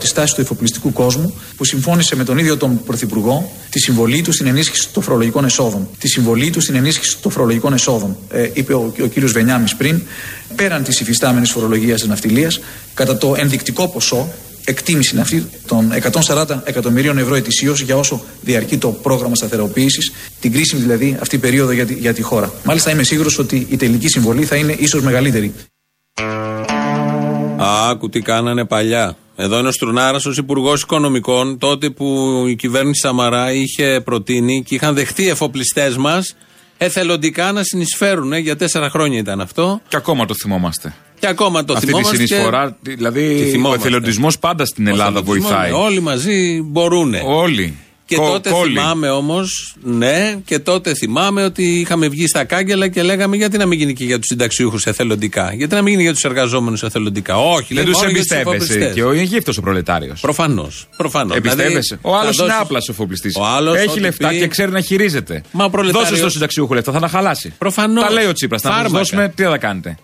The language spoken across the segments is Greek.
Θέλω να εξάρω τη στάση του εφοπλιστικού κόσμου που συμφώνησε με τον ίδιο τον Πρωθυπουργό τη συμβολή του στην ενίσχυση των φορολογικών εσόδων. Τη συμβολή του στην ενίσχυση των φορολογικών εσόδων. Ε, είπε ο, ο κύριος Βενιάμι πριν, πέραν της υφιστάμενης φορολογίας της ναυτιλίας, κατά το ενδεικτικό ποσό εκτίμηση είναι αυτή των 140 εκατομμυρίων ευρώ ετησίως για όσο διαρκεί το πρόγραμμα σταθεροποίησης, την κρίσιμη δηλαδή αυτή περίοδο για τη, για τη χώρα. Μάλιστα, είμαι σίγουρος ότι η τελική συμβολή θα είναι ίσως μεγαλύτερη. Άκου τι κάνανε παλιά. Εδώ είναι ο Στρουνάρας ως Υπουργός Οικονομικών, τότε που η κυβέρνηση Σαμαρά είχε προτείνει και είχαν δεχτεί εφοπλιστές μας εθελοντικά να συνεισφέρουν. Για τέσσερα χρόνια ήταν αυτό. Και ακόμα το θυμόμαστε. Και ακόμα το Αυτή θυμόμαστε. τη συνεισφορά, δηλαδή τη ο θυμόμαστε. εθελοντισμός πάντα στην Ελλάδα εθελοντισμός, βοηθάει. ναι, Όλοι μαζί μπορούν. Όλοι. Και Κο- τότε κόλλοι. θυμάμαι όμως, ναι, και τότε θυμάμαι ότι είχαμε βγει στα κάγκελα και λέγαμε γιατί να μην γίνει και για τους συνταξιούχους εθελοντικά; Γιατί να μην γίνει για τους εργαζόμενους εθελοντικά; Όχι, Δεν λέει, τους μόνο για τους εμπιστεύεσαι. εφοπλιστές. Και ο Αιγύπτο ο προλετάριος. Προφανώς. Προφανώς. Εμπιστεύεσαι. Δηλαδή, ο άλλος θα είναι δώσεις- άπλας εφοπλιστής. Ο άλλος Έχει ό,τι λεφτά πει- και ξέρει να χειρίζεται. Μα ο προλετάριος- Δώσε στο συνταξιούχο λεφτά, θα τα χαλάσει. Προφανώς. Τα λέει ο Τσίπρας. Θα μα Φάρμακα. δώσουμε, τι θα τα κάνετε.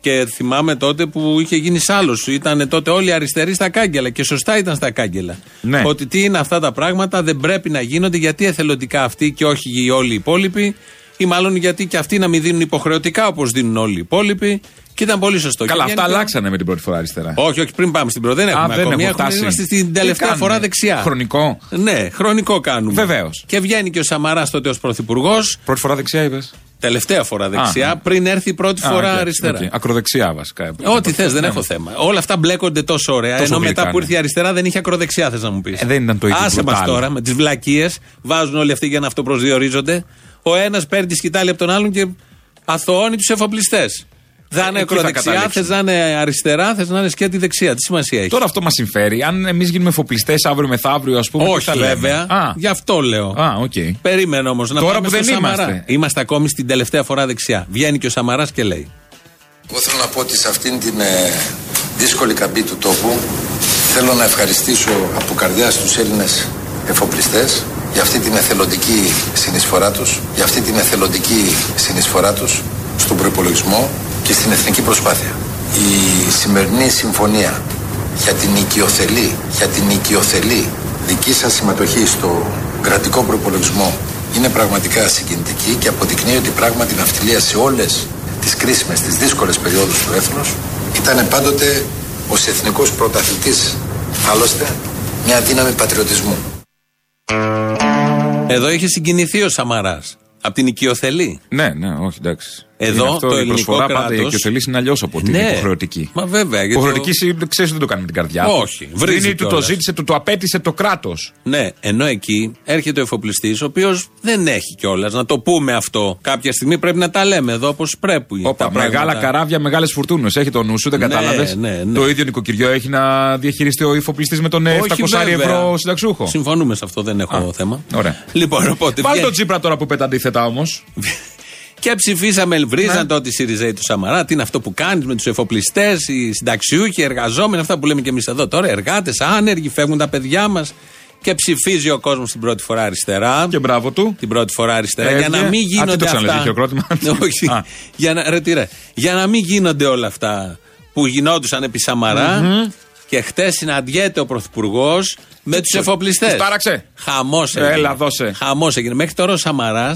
Και θυμάμαι τότε που είχε γίνει άλλο. Ήταν τότε όλοι αριστεροί στα κάγκελα και σωστά ήταν στα κάγκελα. Ναι. Ότι τι είναι αυτά τα πράγματα, δεν πρέπει να γίνονται γιατί εθελοντικά αυτοί και όχι οι όλοι οι υπόλοιποι. Ή μάλλον γιατί και αυτοί να μην δίνουν υποχρεωτικά όπως δίνουν όλοι οι υπόλοιποι. Και ήταν πολύ σωστό. Καλά, Και αυτά γενικά- αλλάξανε με την πρώτη φορά αριστερά. Όχι, όχι, πριν πάμε στην πρώτη. Δεν έχουμε Α, δεν ακόμη. έχουμε φτάσει. Είμαστε στην Τι τελευταία κάνουμε; φορά δεξιά. Χρονικό; Ναι, χρονικό κάνουμε. Βεβαίως. Και βγαίνει και ο Σαμαράς τότε ως πρωθυπουργός. Πρώτη φορά δεξιά είπες. Τελευταία φορά δεξιά, Α, πριν έρθει η πρώτη φορά αριστερά. Ακροδεξιά βασικά. Ό,τι θες, δεν έχω θέμα. Όλα αυτά μπλέκονται τόσο ωραία. Τόσο ενώ μετά γλυκά, που ήρθε ναι. η αριστερά δεν είχε ακροδεξιά, θες να μου πεις. Ε, δεν ήταν το ίδιο Άσε μας brutal. τώρα με τις βλακείες. Βάζουν όλοι αυτοί για να αυτοπροσδιορίζονται. Ο ένας παίρνει τη σκυτάλη από τον άλλον και αθωώνει τους εφοπλιστές. Θα είναι Ε, εκεί θα ακροδεξιά, θες καταλήξουν. να είναι αριστερά, θες να είναι σκέτη δεξιά. Τι σημασία έχει; Τώρα αυτό μας συμφέρει. Αν εμείς γίνουμε εφοπλιστές αύριο μεθαύριο, ας πούμε. τι Όχι θα λέμε; βέβαια. Α, Γι' αυτό λέω. α οκ. Περίμενε όμως να Τώρα πάμε που στο δεν Σαμαρά. είμαστε. Είμαστε ακόμη στην τελευταία φορά δεξιά. Βγαίνει και ο Σαμαράς και λέει. Εγώ θέλω να πω ότι σε αυτήν την ε, δύσκολη καμπή του τόπου θέλω να ευχαριστήσω από καρδιά τους Έλληνες εφοπλιστές για αυτή την εθελοντική συνεισφορά τους, για αυτή την εθελοντική συνεισφορά τους στον προπολογισμό και στην εθνική προσπάθεια. Η σημερινή συμφωνία για την οικειοθελή, για την οικειοθελή δική σας συμμετοχή στο κρατικό προπολογισμό είναι πραγματικά συγκινητική και αποδεικνύει ότι πράγματι η ναυτιλία σε όλες τις κρίσιμες, τις δύσκολες περιόδους του έθνους ήταν πάντοτε ως εθνικός πρωταθλητής άλλωστε μια δύναμη πατριωτισμού. Εδώ είχε συγκινηθεί ο Σαμαράς. Από την οικειοθελή. Ναι, ναι, όχι, εντάξει. Εδώ, Είναι αυτό, το η ελληνικό προσφορά πάντα κράτος- και ο θελή είναι αλλιώς από ότι Ναι. είναι υποχρεωτική. Μα βέβαια. γιατί Υποχρεωτική το- ξέρεις ότι δεν το κάνει με την καρδιά. του. Όχι, βρίζει Δίνει, του το κιόλας. ζήτησε, του το απέτησε το κράτος. Ναι, ενώ εκεί έρχεται ο εφοπλιστής, ο οποίος δεν έχει κιόλας. Να το πούμε αυτό. Κάποια στιγμή πρέπει να τα λέμε εδώ όπως πρέπει. τα Όπα, πράγματα. μεγάλα καράβια, μεγάλες φουρτούνες. Έχει το νου σου, δεν Ναι, κατάλαβες; ναι, ναι. Το ίδιο νοικοκυριό έχει να διαχειριστεί ο υφοπλιστή με τον ε, Όχι, 700 βέβαια. ευρώ συνταξούχο. Συμφωνούμε σε αυτό, δεν έχω θέμα. Ωραία. Λοιπόν, οπότε. Πάλι βγαίνει- τον Τσίπρα τώρα που πέτα αντίθετα όμως. Και ψηφίσαμε, βρίζαν Ναι. τότε οι Σιριζέοι του Σαμαρά. Τι είναι αυτό που κάνεις με τους εφοπλιστές, οι συνταξιούχοι, οι εργαζόμενοι, αυτά που λέμε και εμείς εδώ τώρα. Εργάτες, άνεργοι, φεύγουν τα παιδιά μας. Και ψηφίζει ο κόσμος την πρώτη φορά αριστερά. Και μπράβο του. Την πρώτη φορά αριστερά. Έβγε. Για να μην Α, τι γίνονται το ξαναλες, αυτά. χειροκρότημα. Όχι. Α. για, να, ρε, τι ρε. για να μην γίνονται όλα αυτά που γινόντουσαν επί Σαμαρά. Και χτες συναντιέται ο Πρωθυπουργός με τους εφοπλιστές. τους τάραξε. Χαμός έγινε. Έλα, δώσε. Χαμός έγινε. Μέχρι τώρα ο Σαμαρά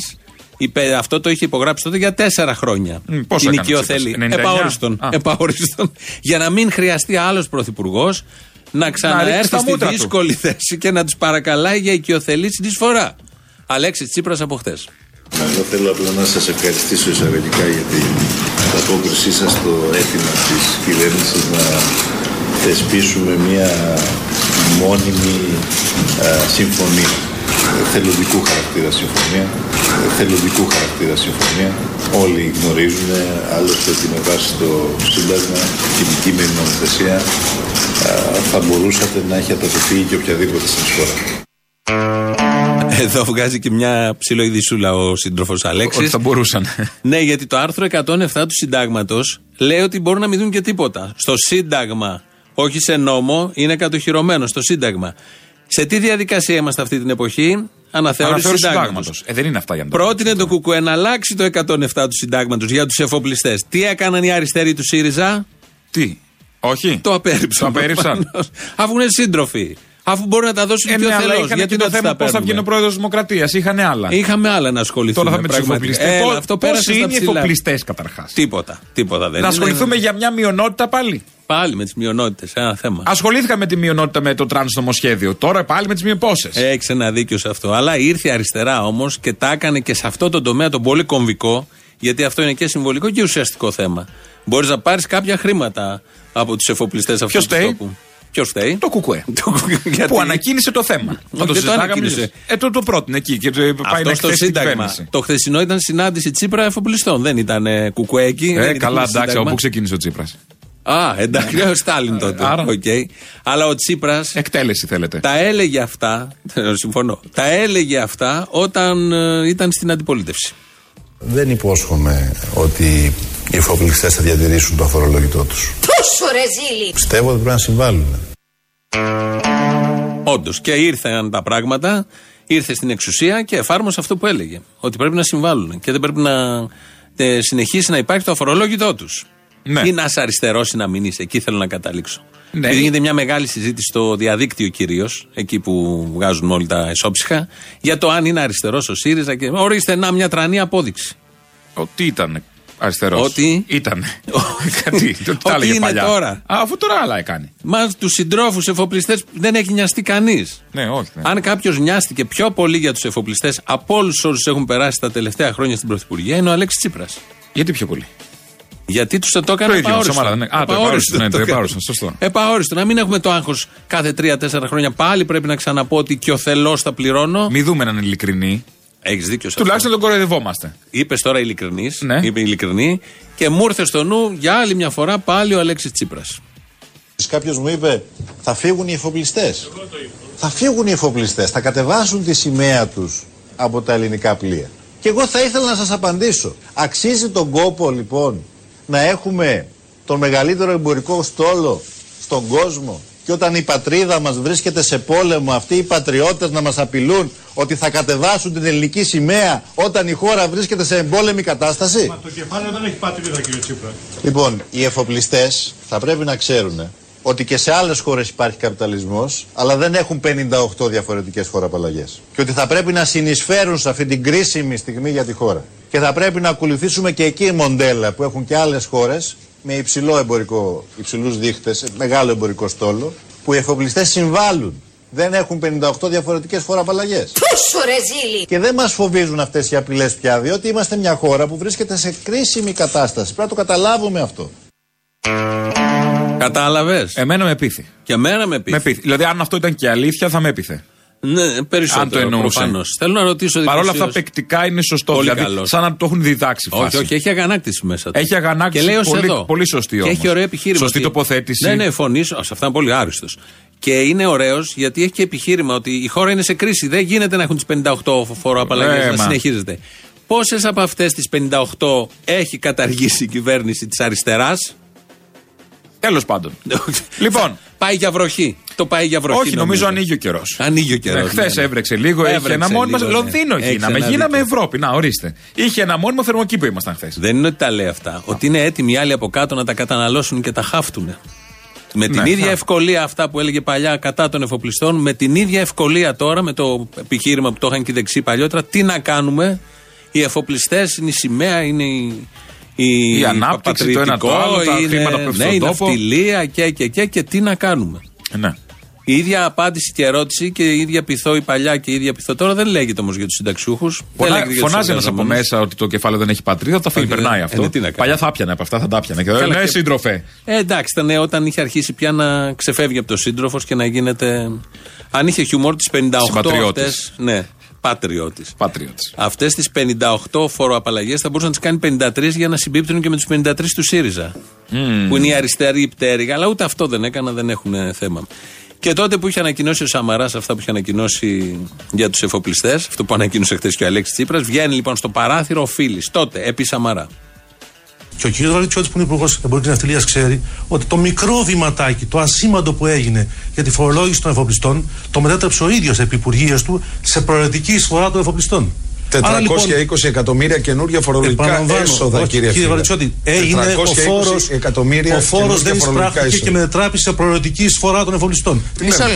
αυτό το είχε υπογράψει τότε για τέσσερα χρόνια. Μ, πόσο Την έκανε ο οικειοθελή. Τσίπρας, 99? Επαόριστον. Α. Επαόριστον. για να μην χρειαστεί άλλος Πρωθυπουργός να ρίξει ξαναέρθει τα στη μούτρα του. δύσκολη θέση και να τους παρακαλάει για οικειοθελής συνεισφορά. Αλέξης Τσίπρας από χτε. Εγώ θέλω απλά να σας ευχαριστήσω εισαγωγικά για την ανταπόκρισή σας στο αίτημα της κυβέρνησης να θεσπίσουμε μια μόνιμη α, συμφωνία. Θελοντικού χαρακτήρα συμφωνία. Θελοντικού χαρακτήρα συμφωνία. Όλοι γνωρίζουν άλλωστε ότι με βάση το Σύνταγμα και την κείμενη νομοθεσία α, θα μπορούσατε να έχει αποδοθεί και οποιαδήποτε συνεισφορά. Εδώ βγάζει και μια ψιλοειδισούλα ο σύντροφος Ότι Αλέξη. θα μπορούσαν. Ναι, γιατί το άρθρο 107 του Συντάγματος λέει ότι μπορούν να μην δουν και τίποτα. Στο Σύνταγμα, όχι σε νόμο, είναι κατοχυρωμένο στο Σύνταγμα. Σε τι διαδικασία είμαστε αυτή την εποχή, αναθεώρηση Αναφέρω Συντάγματος. συντάγματος. Ε, δεν είναι αυτά για να το Πρότεινε το ΚΚΕ να αλλάξει το 107 του Συντάγματος για τους εφοπλιστές. Τι έκαναν οι αριστεροί του ΣΥΡΙΖΑ, Τι; Όχι. Το απέρριψαν. Το απέρριψαν. προφανώς. Αφού είναι σύντροφοι. Αφού μπορούν να τα δώσουν Ε, πιο ναι, αλλά θελώς. είχαν Γιατί και το τότε θέμα τα πώς θα παίρνουμε. βγει ο πρόεδρος της Δημοκρατίας. Είχαν άλλα. Είχαμε άλλα να ασχοληθούμε. Τώρα θα με του πραγματικά. εφοπλιστές. Έλα, αυτό Πώς πέρασε στα είναι οι ψηλά. εφοπλιστές καταρχάς; Τίποτα. Τίποτα δεν Να είναι. ασχοληθούμε για μια μειονότητα πάλι. Πάλι με τις μειονότητες. Ένα θέμα. Ασχολήθηκα με τη μειονότητα με το τρανς νομοσχέδιο. Τώρα πάλι με τις μειοπόσες. Έχεις ένα δίκιο σε αυτό. Αλλά ήρθε η αριστερά όμως και τα έκανε και σε αυτό το τομέα τον πολύ κομβικό, γιατί αυτό είναι και συμβολικό και ουσιαστικό θέμα. Μπορείς να πάρεις κάποια χρήματα από τους εφοπλιστές αυτούς Ποιος του φταίει; τόπου. Ποιος φταίει; Το κουκουέ. Γιατί- Που ανακοίνησε το θέμα. Θα το δεν το συζητάγαμε. ανακοίνησε. Ε, το, το πρότεινε εκεί και το πάει να Αυτό στο εκθέσει την Σύνταγμα. κυβέρνηση. Το χθεσινό ήταν συνάντηση Τσίπρα εφοπλιστών. Δεν ήταν ε, κουκουέκι. δεν Ε, ήταν καλά, εντάξει, Σύνταγμα. από πού ξεκίνησε ο Τσίπρας. Α, εντάξει, ο Στάλιν τότε. Άρα. Οκ. Αλλά ο Τσίπρας Εκτέλεση θέλετε. τα έλεγε αυτά. Συμφωνώ. Τα έλεγε αυτά όταν ε, ήταν στην αντιπολίτευση. Δεν υπόσχομαι ότι οι εφοπλιστές θα διατηρήσουν το αφορολόγητό τους. Πόσο ρεζίλι! Πιστεύω ότι πρέπει να συμβάλλουν. Όντως. Και ήρθαν τα πράγματα, ήρθε στην εξουσία και εφάρμοσε αυτό που έλεγε. Ότι πρέπει να συμβάλλουν και δεν πρέπει να ε, συνεχίσει να υπάρχει το αφορολόγητό τους. Ναι. Ή να είσαι αριστερός ή να μην είσαι. Εκεί θέλω να καταλήξω. Ναι. Επειδή γίνεται μια μεγάλη συζήτηση στο διαδίκτυο κυρίως, εκεί που βγάζουν όλοι τα εσόψυχα, για το αν είναι αριστερός ο ΣΥΡΙΖΑ και. Ορίστε, να μια τρανή απόδειξη. Ότι ήταν αριστερός. Ότι- Ήταν. Γιατί, το τα Ότι έλεγε είναι παλιά. τώρα. Α, αφού τώρα άλλα έκανε. Μα τους συντρόφους εφοπλιστές δεν έχει νοιαστεί κανείς. Ναι, όχι. Ναι. Αν κάποιος νοιάστηκε πιο πολύ για τους εφοπλιστές από όλους όσους έχουν περάσει τα τελευταία χρόνια στην Πρωθυπουργία είναι ο Αλέξης Τσίπρας. Γιατί πιο πολύ; Γιατί τους το έκανε Το ίδιο, επαόριστο. σωμάτα, ναι. Α, το επαόριστο, ναι, το έκανε. επαόριστο, σωστό. Επαόριστο. Να μην έχουμε το άγχος κάθε τρία-τέσσερα χρόνια. Πάλι πρέπει να ξαναπώ ότι και ο θελός θα πληρώνω. Μη δούμε έναν ειλικρινή. Έχεις δίκιο σε Τουλάχιστον τον κοροϊδευόμαστε. Είπες τώρα ειλικρινής. Ναι. Είπε ειλικρινή. Και μου ήρθε στο νου για άλλη μια φορά πάλι ο Αλέξης Τσίπρας. Κάποιος μου είπε, θα φύγουν οι εφοπλιστές. Θα φύγουν οι εφοπλιστές, θα κατεβάσουν τη σημαία τους από τα ελληνικά πλοία. Και εγώ θα ήθελα να σας απαντήσω. Αξίζει τον κόπο λοιπόν να έχουμε τον μεγαλύτερο εμπορικό στόλο στον κόσμο και όταν η πατρίδα μας βρίσκεται σε πόλεμο αυτοί οι πατριώτες να μας απειλούν ότι θα κατεβάσουν την ελληνική σημαία όταν η χώρα βρίσκεται σε εμπόλεμη κατάσταση. Το κεφάλαιο δεν έχει πατρίδα, κύριε Τσίπρα. Λοιπόν, οι εφοπλιστές θα πρέπει να ξέρουν ότι και σε άλλες χώρες υπάρχει καπιταλισμός, αλλά δεν έχουν 58 διαφορετικές χωραπαλλαγές. Και ότι θα πρέπει να συνεισφέρουν σε αυτή την κρίσιμη στιγμή για τη χώρα. Και θα πρέπει να ακολουθήσουμε και εκεί μοντέλα που έχουν και άλλες χώρες με υψηλό εμπορικό, υψηλούς δείχτες, μεγάλο εμπορικό στόλο, που οι εφοπλιστές συμβάλλουν. Δεν έχουν 58 διαφορετικές χωραπαλλαγές. Πόσο ρεζίλι! Και δεν μας φοβίζουν αυτές οι απειλές πια, διότι είμαστε μια χώρα που βρίσκεται σε κρίσιμη κατάσταση. Πρέπει να το καταλάβουμε αυτό. Κατάλαβες. Εμένα με πείθει. Και εμένα με πει. Με πείθει. Δηλαδή, αν αυτό ήταν και αλήθεια, θα με έπιθε. Ναι, περισσότερο. Αν το εννοούσε. προφανώς. Θέλω να ρωτήσω. Παρ' όλα αυτά, δημοσίως. παικτικά είναι σωστό. Πολύ δηλαδή, καλός. σαν να το έχουν διδάξει φάση. Όχι, όχι, έχει αγανάκτηση μέσα του. Έχει αγανάκτηση και λέει ως πολύ- εδώ. πολύ σωστή Και όμως. έχει ωραίο επιχείρημα. Σωστή ότι- τοποθέτηση. Ναι, ναι, φωνής. Σε αυτά είναι πολύ άριστος. Και είναι ωραίος γιατί έχει και επιχείρημα ότι η χώρα είναι σε κρίση. Δεν γίνεται να έχουν τις 58 φοροαπαλλαγές Ε, να μα. συνεχίζεται. Πόσες από αυτές τις 58 έχει καταργήσει η κυβέρνηση της αριστεράς; Τέλος πάντων. λοιπόν, Πάει για βροχή. Το πάει για βροχή. όχι, νομίζω ανοίγει ο καιρός. Ανοίγει ο καιρός. Χθες έβρεξε λίγο, είχε ένα μόνιμο. Λονδίνο γίναμε. Γίναμε Ευρώπη. Να, ορίστε. Είχε ένα μόνιμο θερμοκήπιο ήμασταν χθες. Δεν είναι ότι τα λέει αυτά. Ότι είναι έτοιμοι οι άλλοι από κάτω να τα καταναλώσουν και τα χάφτουν. Με την Ναι, ίδια θα. ευκολία αυτά που έλεγε παλιά κατά των εφοπλιστών, με την ίδια ευκολία τώρα, με το επιχείρημα που το είχαν και οι δεξιοί παλιότερα, τι να κάνουμε; Οι εφοπλιστές είναι η σημαία, είναι η. Η, Η ανάπτυξη, το ένα το άλλο, τα είναι, χρήματα που ναι, η στον τόπο. ναυτιλία και, και, και, και τι να κάνουμε. Ναι. Η ίδια απάντηση και ερώτηση και η ίδια πειθό η παλιά και η ίδια πειθό τώρα δεν λέγεται όμως για τους συνταξιούχους. Φωνά, φωνάζει ένας από μέσα ότι το κεφάλαιο δεν έχει πατρίδα, το αφήνει, Όχι, περνάει ε, αυτό. ναι, τι να κάνει. Παλιά θα πιανε από αυτά, θα τα πιανε. Και Καλά, ναι, και- σύντροφε. Ε, εντάξει, ήταν ε, όταν είχε αρχίσει πια να ξεφεύγει από το σύντροφος και να γίνεται. Αν είχε χιουμόρ τι 58 Συμπατριώτης. αυτές, Ναι, πατριώτης. Πατριώτης. Αυτές τις 58 φοροαπαλλαγές θα μπορούσε να τις κάνει 53 για να συμπίπτουν και με τους 53 του ΣΥΡΙΖΑ. Που είναι η αριστερή πτέρυγα. Αλλά ούτε αυτό δεν έκανα, δεν έχουν ε, θέμα. Και τότε που είχε ανακοινώσει ο Σαμαράς αυτά που είχε ανακοινώσει για τους εφοπλιστές, αυτό που ανακοίνωσε χθες και ο Αλέξης Τσίπρας, βγαίνει λοιπόν στο παράθυρο ο Φίλης. Τότε, επί Σαμαρά. Και ο κ. Βαρδιτσιώτη, που είναι υπουργός Εμπορικής Ναυτιλίας, ξέρει ότι το μικρό βηματάκι, το ασήμαντο που έγινε για τη φορολόγηση των εφοπλιστών, το μετέτρεψε ο ίδιος επί υπουργείας του σε προαιρετική εισφορά των εφοπλιστών. 420 λοιπόν, εκατομμύρια καινούργια φορολογικά έσοδα, όχι, κύριε Κύριε Βαλτσιώτη, έγινε ο φόρο. Ο φόρος δεν εισπράχθηκε και μετετράπη σε προαιρετική εισφορά των εφοπλιστών.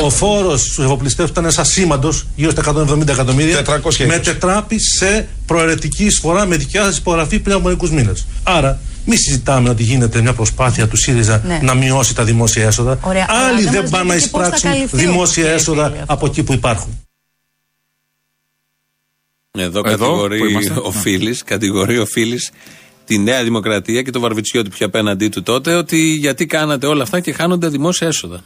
Ο φόρος στους εφοπλιστέ που ήταν σήμαντο, γύρω στα 170 εκατομμύρια, μετετράπη σε προαιρετική εισφορά με δικιά σας υπογραφή πριν από μερικούς μήνες. Άρα, μη συζητάμε ότι γίνεται μια προσπάθεια του ΣΥΡΙΖΑ ναι. να μειώσει τα δημόσια έσοδα. Ωραία, Άλλοι δεν πάνε να εισπράξουν δημόσια έσοδα από εκεί που υπάρχουν. Εδώ, κατηγορεί ο Φίλης, κατηγορεί ο Φίλης τη Νέα Δημοκρατία και το Βαρβιτσιώτη που είχε απέναντί του τότε ότι γιατί κάνατε όλα αυτά και χάνονται δημόσια έσοδα.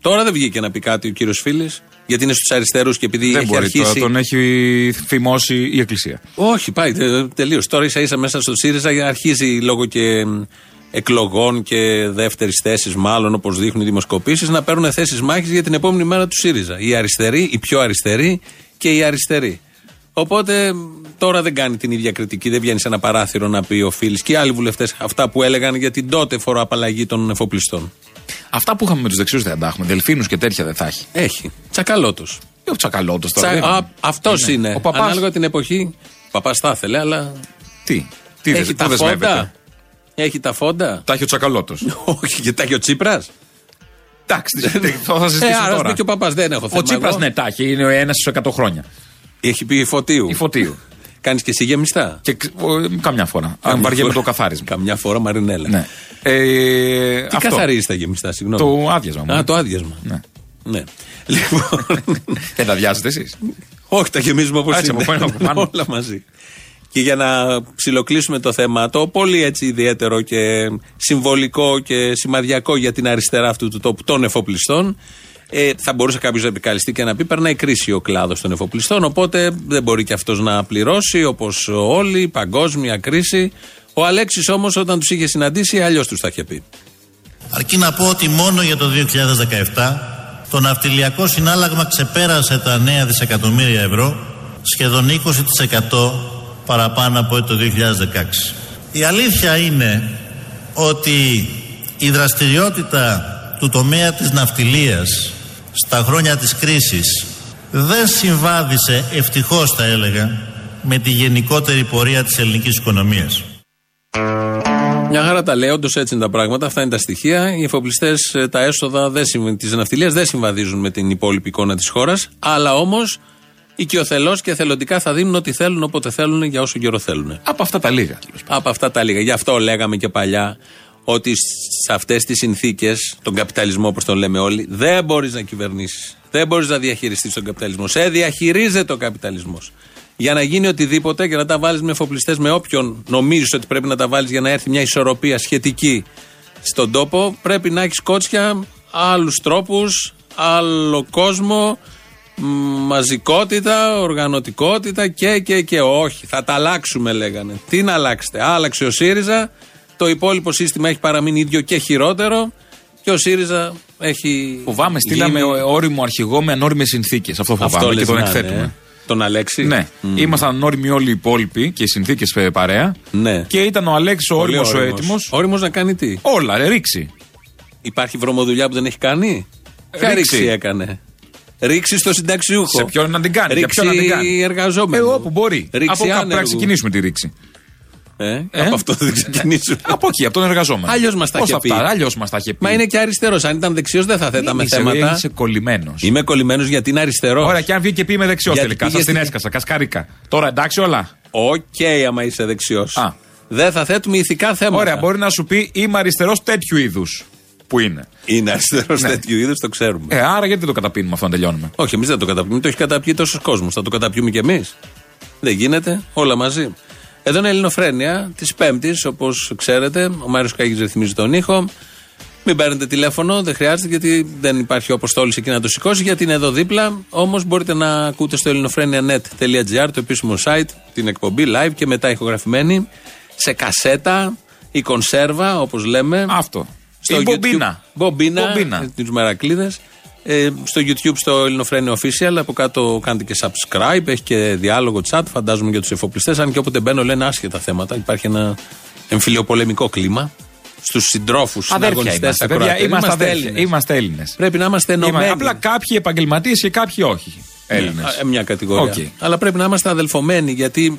Τώρα δεν βγήκε να πει κάτι ο κύριος Φίλης, γιατί είναι στους αριστερούς και επειδή δεν έχει μπορεί, αρχίσει. Τώρα τον έχει φημώσει η Εκκλησία. Όχι, πάει τελείως. Τώρα ίσα ίσα μέσα στο ΣΥΡΙΖΑ αρχίζει λόγω και εκλογών και δεύτερης θέσης, μάλλον όπως δείχνουν οι δημοσκοπήσεις, να παίρνουν θέσεις μάχης για την επόμενη μέρα του ΣΥΡΙΖΑ. Οι αριστεροί, οι πιο αριστεροί και οι αριστεροί. Οπότε τώρα δεν κάνει την ίδια κριτική, δεν βγαίνει σε ένα παράθυρο να πει ο Φίλης και οι άλλοι βουλευτές αυτά που έλεγαν για την τότε φοροαπαλλαγή των εφοπλιστών. Αυτά που είχαμε με τους δεξιούς δεν τα έχουμε. Δελφίνους και τέτοια δεν θα έχει. Έχει. Τσακαλώτος. Ε, ο Τσακαλώτος τώρα. Τσα... Αυτός είναι. είναι. Ο παπάς... Ανάλογα την εποχή. Ο παπάς τα ήθελε, αλλά. Τι; Τι έχει τα φόντα; Έχει τα φόντα; Τα έχει ο Τσακαλώτος. Όχι, και τα έχει ο Τσίπρας. Εντάξει, θα συζητήσουμε ε, τώρα. και ο παπάς δεν έχω θέμα. Ο Τσίπρα ναι, τα έχει. Είναι ο ένας στους 100 χρόνια. Έχει πει φωτίου. Η φωτίου. Κάνεις και εσύ γεμιστά. Και, καμιά φορά. Αν βαριέμαι το καθάρισμα. Καμιά φορά μαρινέλα. Ναι. Ε, Τι καθαρίζει τα γεμιστά, συγγνώμη. Το άδειασμα. Α, το άδειασμα. Ναι. ναι. Λοιπόν. Δεν τα αδειάζετε εσείς; Όχι, τα γεμίζουμε όπως είναι. Όλα μαζί. Και για να ψιλοκλείσουμε το θέμα, το πολύ έτσι ιδιαίτερο και συμβολικό και σημαδιακό για την αριστερά αυτού του τόπου των εφοπλιστών, ε, θα μπορούσε κάποιος να επικαλυστεί και να πει: Περνάει κρίση ο κλάδος των εφοπλιστών. Οπότε δεν μπορεί και αυτός να πληρώσει όπως όλοι, παγκόσμια κρίση. Ο Αλέξης όμως όταν τους είχε συναντήσει, αλλιώς τους τα είχε πει. Αρκεί να πω ότι μόνο για το 2017 το ναυτιλιακό συνάλλαγμα ξεπέρασε τα 9 δισεκατομμύρια ευρώ, σχεδόν 20% παραπάνω από το 2016. Η αλήθεια είναι ότι η δραστηριότητα του τομέα της ναυτιλίας στα χρόνια της κρίσης δεν συμβάδισε ευτυχώς θα έλεγα με τη γενικότερη πορεία της ελληνικής οικονομίας. Μια χαρά τα λέει, όντως έτσι είναι τα πράγματα, αυτά είναι τα στοιχεία. Οι εφοπλιστές, ε, τα έσοδα της ναυτιλίας δεν συμβαδίζουν με την υπόλοιπη εικόνα της χώρας, αλλά όμως οικειοθελώς και θελοντικά θα δίνουν ό,τι θέλουν όποτε θέλουν για όσο καιρό θέλουν. Από αυτά τα λίγα. Από αυτά τα λίγα. Γι' αυτό λέγαμε και παλιά ότι σε αυτές τις συνθήκες, τον καπιταλισμό όπως τον λέμε όλοι, δεν μπορείς να κυβερνήσεις. Δεν μπορείς να διαχειριστείς τον καπιταλισμό. Σε διαχειρίζεται ο καπιταλισμός. Για να γίνει οτιδήποτε και να τα βάλεις με εφοπλιστές, με όποιον νομίζεις ότι πρέπει να τα βάλεις για να έρθει μια ισορροπία σχετική στον τόπο, πρέπει να έχεις κότσια, άλλους τρόπους, άλλο κόσμο, μαζικότητα, οργανωτικότητα και και και όχι. Θα τα αλλάξουμε λέγανε. Τι να αλλάξετε. Άλλαξε ο ΣΥΡΙΖΑ, το υπόλοιπο σύστημα έχει παραμείνει ίδιο και χειρότερο. Και ο ΣΥΡΙΖΑ έχει. Φοβάμαι, στείλαμε γίνει... όριμο αρχηγό με ανώριμες συνθήκες. Αυτό φοβάμαι Αυτό και τον εκθέτουμε. Ναι. Τον Αλέξη; Ναι. Mm. Ήμασταν ανώριμοι όλοι οι υπόλοιποι και οι συνθήκες παρέα. Ναι. Και ήταν ο Αλέξης ο όριμος ο έτοιμος. Όριμος να κάνει τι; Όλα, ρε, ρίξει. Υπάρχει βρωμοδουλειά που δεν έχει κάνει; Ποια ρήξη έκανε; Ρήξη στο συνταξιούχο. Σε ποιον να την κάνει. Ρήξη για ποιον να την κάνει; εργαζόμενο. Εγώ που μπορεί. Ρήξη Από κάπου να ξεκινήσουμε τη ρήξη. Ε, ε; Από αυτό δεν ξεκινήσουμε. από εκεί, από τον εργαζόμενο. Αλλιώς μας τα είχε πει. Αλλιώς μας τα είχε πει. Μα είναι και αριστερός. Αν ήταν δεξιός δεν θα θέταμε είσαι, θέματα. Είσαι κολλημένος. Είμαι κολλημένος γιατί είναι αριστερός. Ωραία, και αν βγει και πει είμαι δεξιός τελικά. Σας την έσκασα, κασκαρίκα. Τώρα εντάξει όλα. OK, okay, άμα είσαι δεξιός. Δεν θα θέτουμε ηθικά θέματα. Ωραία, μπορεί να σου πει είμαι αριστερός τέτοιου είδους. Που είναι; Είναι αριστερός ναι. τέτοιου είδους, το ξέρουμε. Ε, άρα γιατί δεν το καταπίνουμε αυτό να τελειώνουμε; Όχι, εμείς δεν το καταπίνουμε. Το έχει καταπιεί τόσος κόσμος. Θα το καταπιούμε κι εμείς. Δεν γίνεται. Όλα μαζί. Εδώ είναι η Ελληνοφρένεια της Πέμπτης, όπως ξέρετε. Ο Μάριο Κάγη ρυθμίζει τον ήχο. Μην παίρνετε τηλέφωνο, δεν χρειάζεται γιατί δεν υπάρχει ο Αποστόλη εκεί να το σηκώσει, γιατί είναι εδώ δίπλα. Όμως μπορείτε να ακούτε στο ελληνοφρένια.net.gr, το επίσημο site, την εκπομπή live και μετά ηχογραφημένη σε κασέτα ή κονσέρβα, όπως λέμε. Αυτό. Στο η μπομπίνα. Μπομπίνα. μπομπίνα. Τους μερακλείδες. Ε, στο YouTube, στο Ελληνοφρένιο Official, από κάτω κάντε και subscribe. Έχει και διάλογο chat, φαντάζομαι για τους εφοπλιστές. Αν και όποτε μπαίνω λένε άσχετα θέματα. Υπάρχει ένα εμφυλιοπολεμικό κλίμα. Στους συντρόφους, στου αγωνιστέ, Είμαστε, είμαστε Έλληνες. Πρέπει να είμαστε ενωμένοι. Απλά κάποιοι επαγγελματίες και κάποιοι όχι. Έλληνες. Ε, μια κατηγορία. Okay. Αλλά πρέπει να είμαστε αδελφομένοι γιατί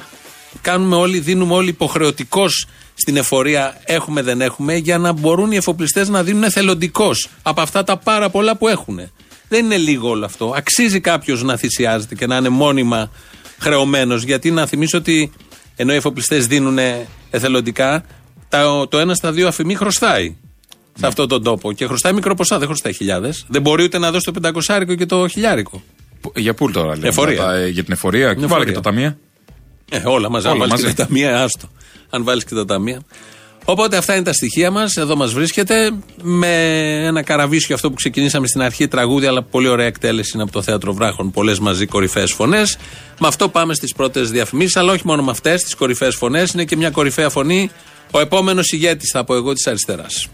κάνουμε όλοι, δίνουμε όλοι υποχρεωτικώς στην εφορία, έχουμε δεν έχουμε, για να μπορούν οι εφοπλιστές να δίνουν εθελοντικώς από αυτά τα πάρα πολλά που έχουν. Δεν είναι λίγο όλο αυτό. Αξίζει κάποιος να θυσιάζεται και να είναι μόνιμα χρεωμένος. Γιατί να θυμίσω ότι ενώ οι εφοπλιστές δίνουν εθελοντικά, το ένα στα δύο αφημί χρωστάει σε αυτόν τον τόπο. Και χρωστάει μικρό ποσά, δεν χρωστάει χιλιάδες. Δεν μπορεί ούτε να δώσει το πεντακοσάρικο και το χιλιάρικο. Για πού τώρα λέμε. Εφορία. για την εφορία. Και βάλε και τα ταμεία. Ε, όλα μαζί. Αν βάλεις και τα ταμεία, άστο. Αν βάλεις και τα ταμεία. Οπότε αυτά είναι τα στοιχεία μας. Εδώ μας βρίσκεται με ένα καραβίσιο αυτό που ξεκινήσαμε στην αρχή τραγούδια, αλλά πολύ ωραία εκτέλεση είναι από το θέατρο Βράχων. Πολλές μαζί κορυφαίες φωνές. Με αυτό πάμε στις πρώτες διαφημίσεις, αλλά όχι μόνο με αυτές τις κορυφαίες φωνές. Είναι και μια κορυφαία φωνή. Ο επόμενος ηγέτης, θα πω εγώ, της αριστεράς.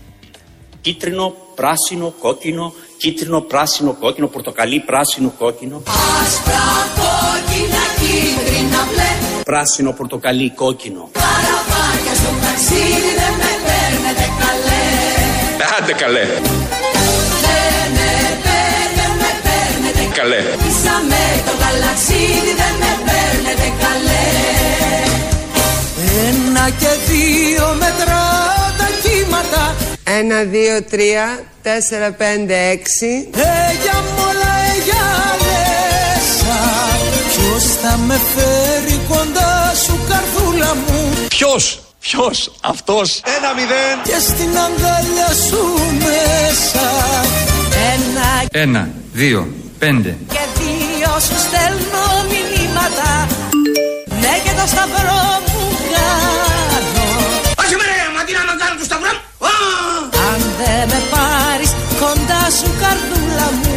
Κίτρινο, πράσινο, κόκκινο, κίτρινο, πράσινο, κόκκινο, πορτοκαλί, πράσινο, κόκκινο. Άσπρα, κόκκινα, κίτρινα, μπλε. Πράσινο, πορτοκαλί, κόκκινο. Καραβάκια στο ταξίδι δεν με παίρνετε καλέ. Άντε καλέ. Δεν με παίρνετε, με παίρνετε καλέ. Ίσα με το γαλαξίδι δεν με παίρνετε καλέ. Ένα και δύο μετρά τα κύματα ένα, δύο, τρία, τέσσερα, πέντε, έξι. Έγια μόλα, έγια λέσα. Ποιος θα με φέρει κοντά σου, καρδούλα μου; Ποιος, ποιος, αυτός; Ένα μηδέν. Και στην αγκαλιά σου μέσα. Ένα, ένα, δύο, πέντε. Και δύο σου στέλνω μηνύματα. Ναι και το σταυρό μου κάνω. Όχι με ρε, μα τι να κάνω το σταυρό μου; Σου καρδούλα μου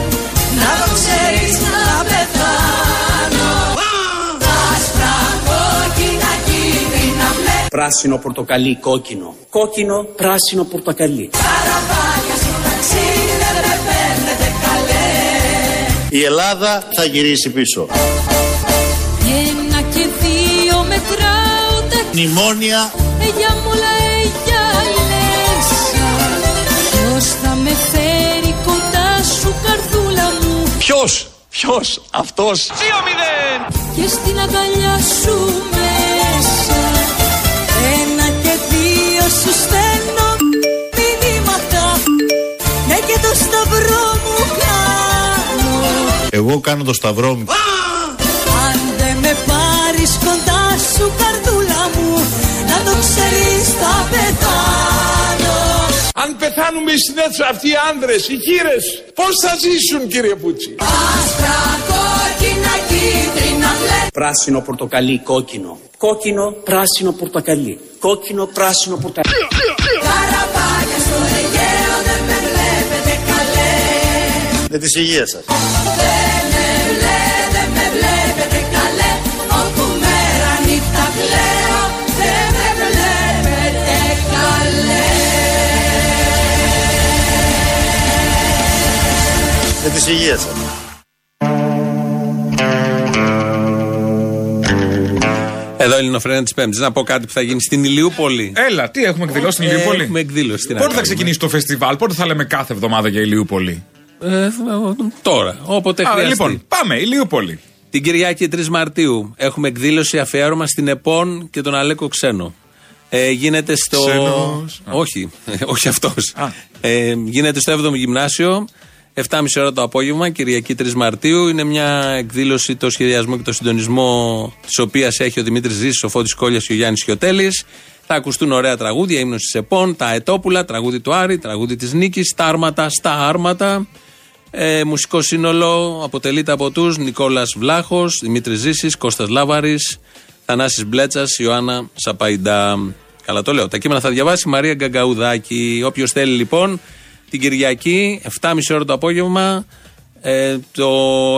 Να το ξέρεις να πεθάνω Άσπρα, κόκκινα, κίτρινα, μπλε Πράσινο, πορτοκαλί, κόκκινο. Κόκκινο, πράσινο, πορτοκαλί. Καραβάκια στο ταξίδι δεν με παίρνετε καλέ Η Ελλάδα θα γυρίσει πίσω. Ένα και δύο μετράω τα Μνημόνια για μουλα Ποιος, ποιος, αυτός. Δύο μηδέν. Και στην αγκαλιά σου μέσα Ένα και δύο σου στέλνω μηνύματα. Ναι και το σταυρό μου κάνω. Εγώ κάνω το σταυρό μου. Αν δεν με πάρεις κοντά σου καρδούλα μου Να το ξέρεις θα πεθάνω. Αν πεθάνουμε στην αίθουσα αυτοί οι άνδρες, οι γύρες, πώς θα ζήσουν κύριε Πούτσι; Άσπρα, κόκκινα, κίτρινα, μπλε Πράσινο, πορτοκαλί, κόκκινο. Κόκκινο, πράσινο, πορτοκαλί. Κόκκινο, πράσινο, πορτοκαλί. Καραβάκια στο Αιγαίο δεν με βλέπετε καλέ Με τις υγείας σας Δεν με βλέ, δεν με βλέπετε καλέ Όπου μέρα νύχτα κλαίω Με τις υγείας σας Εδώ Ελληνοφρένα της Πέμπτης. Να πω κάτι που θα γίνει στην Ηλιούπολη. Έλα, τι έχουμε εκδηλώσει στην Ηλιούπολη; Έχουμε εκδήλωση στην Πότε θα ξεκινήσει το φεστιβάλ, πότε θα λέμε κάθε εβδομάδα για Ηλιούπολη; Ε, τώρα, όποτε Α, χρειαστεί. λοιπόν, πάμε, Ηλιούπολη. Την Κυριακή 3 Μαρτίου έχουμε εκδήλωση αφιέρωμα στην ΕΠΟΝ και τον Αλέκο Ξένο. Ε, γίνεται στο. Ξένος. Όχι, όχι αυτός. Α. Ε, γίνεται στο 7ο Γυμνάσιο, 7.30 ώρα το απόγευμα, Κυριακή 3 Μαρτίου. Είναι μια εκδήλωση, το σχεδιασμό και το συντονισμό της οποίας έχει ο Δημήτρης Ζήσης, ο Φώτης Κόλια και ο Γιάννης Χιωτέλη. Θα ακουστούν ωραία τραγούδια, ύμνος της ΕΠΟΝ, τα Ετόπουλα, τραγούδι του Άρη, τραγούδι της Νίκης, τα άρματα στα άρματα. Ε, μουσικό σύνολο αποτελείται από τους Νικόλας Βλάχος, Δημήτρης Ζήσης, Κώστας Λάβαρης, Θανάσης Μπλέτσας, Ιωάννα Σαπαϊντά. Καλά το λέω. Τα κείμενα θα διαβάσει η Μαρία Γκαγκαουδάκη. Όποιος θέλει λοιπόν την Κυριακή, 7.30 ώρα το απόγευμα, ε, το